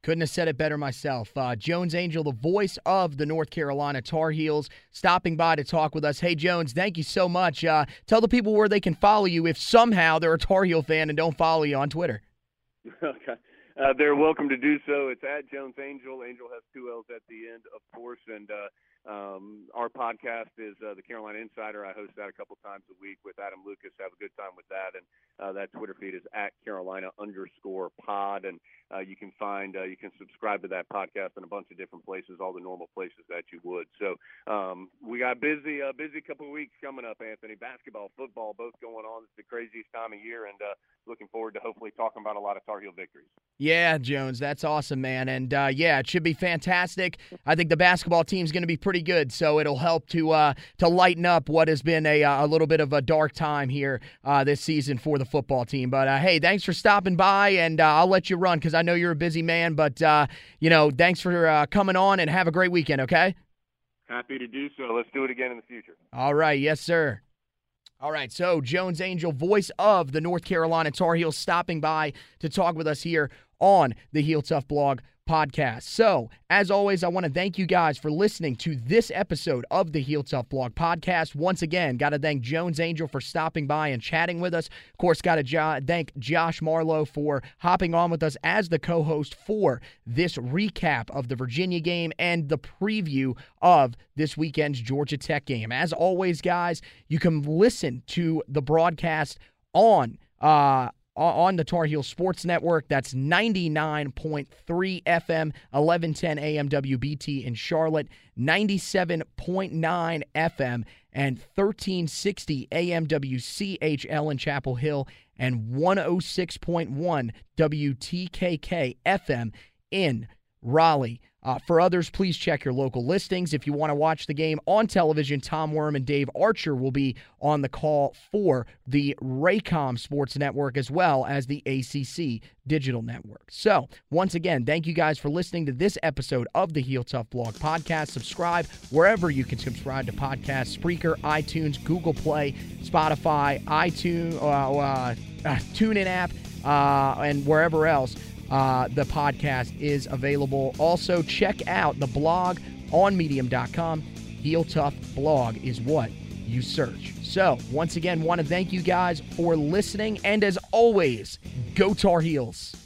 Couldn't have said it better myself. Uh, Jones Angell, the voice of the North Carolina Tar Heels, stopping by to talk with us. Hey, Jones, thank you so much. Uh, tell the people where they can follow you if somehow they're a Tar Heel fan and don't follow you on Twitter. okay. Uh, they're welcome to do so. It's at Jones Angell. Angell has two L's at the end, of course. And uh, um, our podcast is uh, the Carolina Insider. I host that a couple times a week with Adam Lucas. Have a good time with that, and uh, that Twitter feed is at Carolina underscore Pod, and uh, you can find uh, you can subscribe to that podcast in a bunch of different places, all the normal places that you would. So um, we got busy, uh, busy couple of weeks coming up, Anthony. Basketball, football, both going on. It's the craziest time of year, and uh, looking forward to hopefully talking about a lot of Tar Heel victories. Yeah, Jones, that's awesome, man, and uh, yeah, it should be fantastic. I think the basketball team's going to be pretty good, so it'll help to uh, to lighten up what has been a, a little bit of a dark time here this season for the football team. But hey, thanks for stopping by, and I'll let you run because I know you're a busy man. But uh, you know, thanks for coming on, and have a great weekend. Okay. Happy to do so. Let's do it again in the future. All right. Yes, sir. All right, so Jones Angell, voice of the North Carolina Tar Heels, stopping by to talk with us here on the Heel Tough blog podcast. So, as always, I want to thank you guys for listening to this episode of the Heel Tough Blog podcast. Once again, got to thank Jones Angell for stopping by and chatting with us. Of course, got to jo- thank Josh Marlow for hopping on with us as the co host for this recap of the Virginia game and the preview of this weekend's Georgia Tech game. As always, guys, you can listen to the broadcast on. Uh, on the Tar Heel Sports Network. That's 99.3 FM, 1110 AM WBT in Charlotte, 97.9 FM, and 1360 AM WCHL in Chapel Hill, and 106.1 WTKK FM in Raleigh. Uh, for others, please check your local listings. If you want to watch the game on television, Tom Werme and Dave Archer will be on the call for the Raycom Sports Network as well as the ACC Digital Network. So, once again, thank you guys for listening to this episode of the Heel Tough Blog podcast. Subscribe wherever you can subscribe to podcasts Spreaker, iTunes, Google Play, Spotify, iTunes, uh, uh, uh, TuneIn app, uh, and wherever else. Uh, the podcast is available. Also, check out the blog on medium.com. Heel Tough blog is what you search. So, once again, want to thank you guys for listening. And as always, go Tar Heels.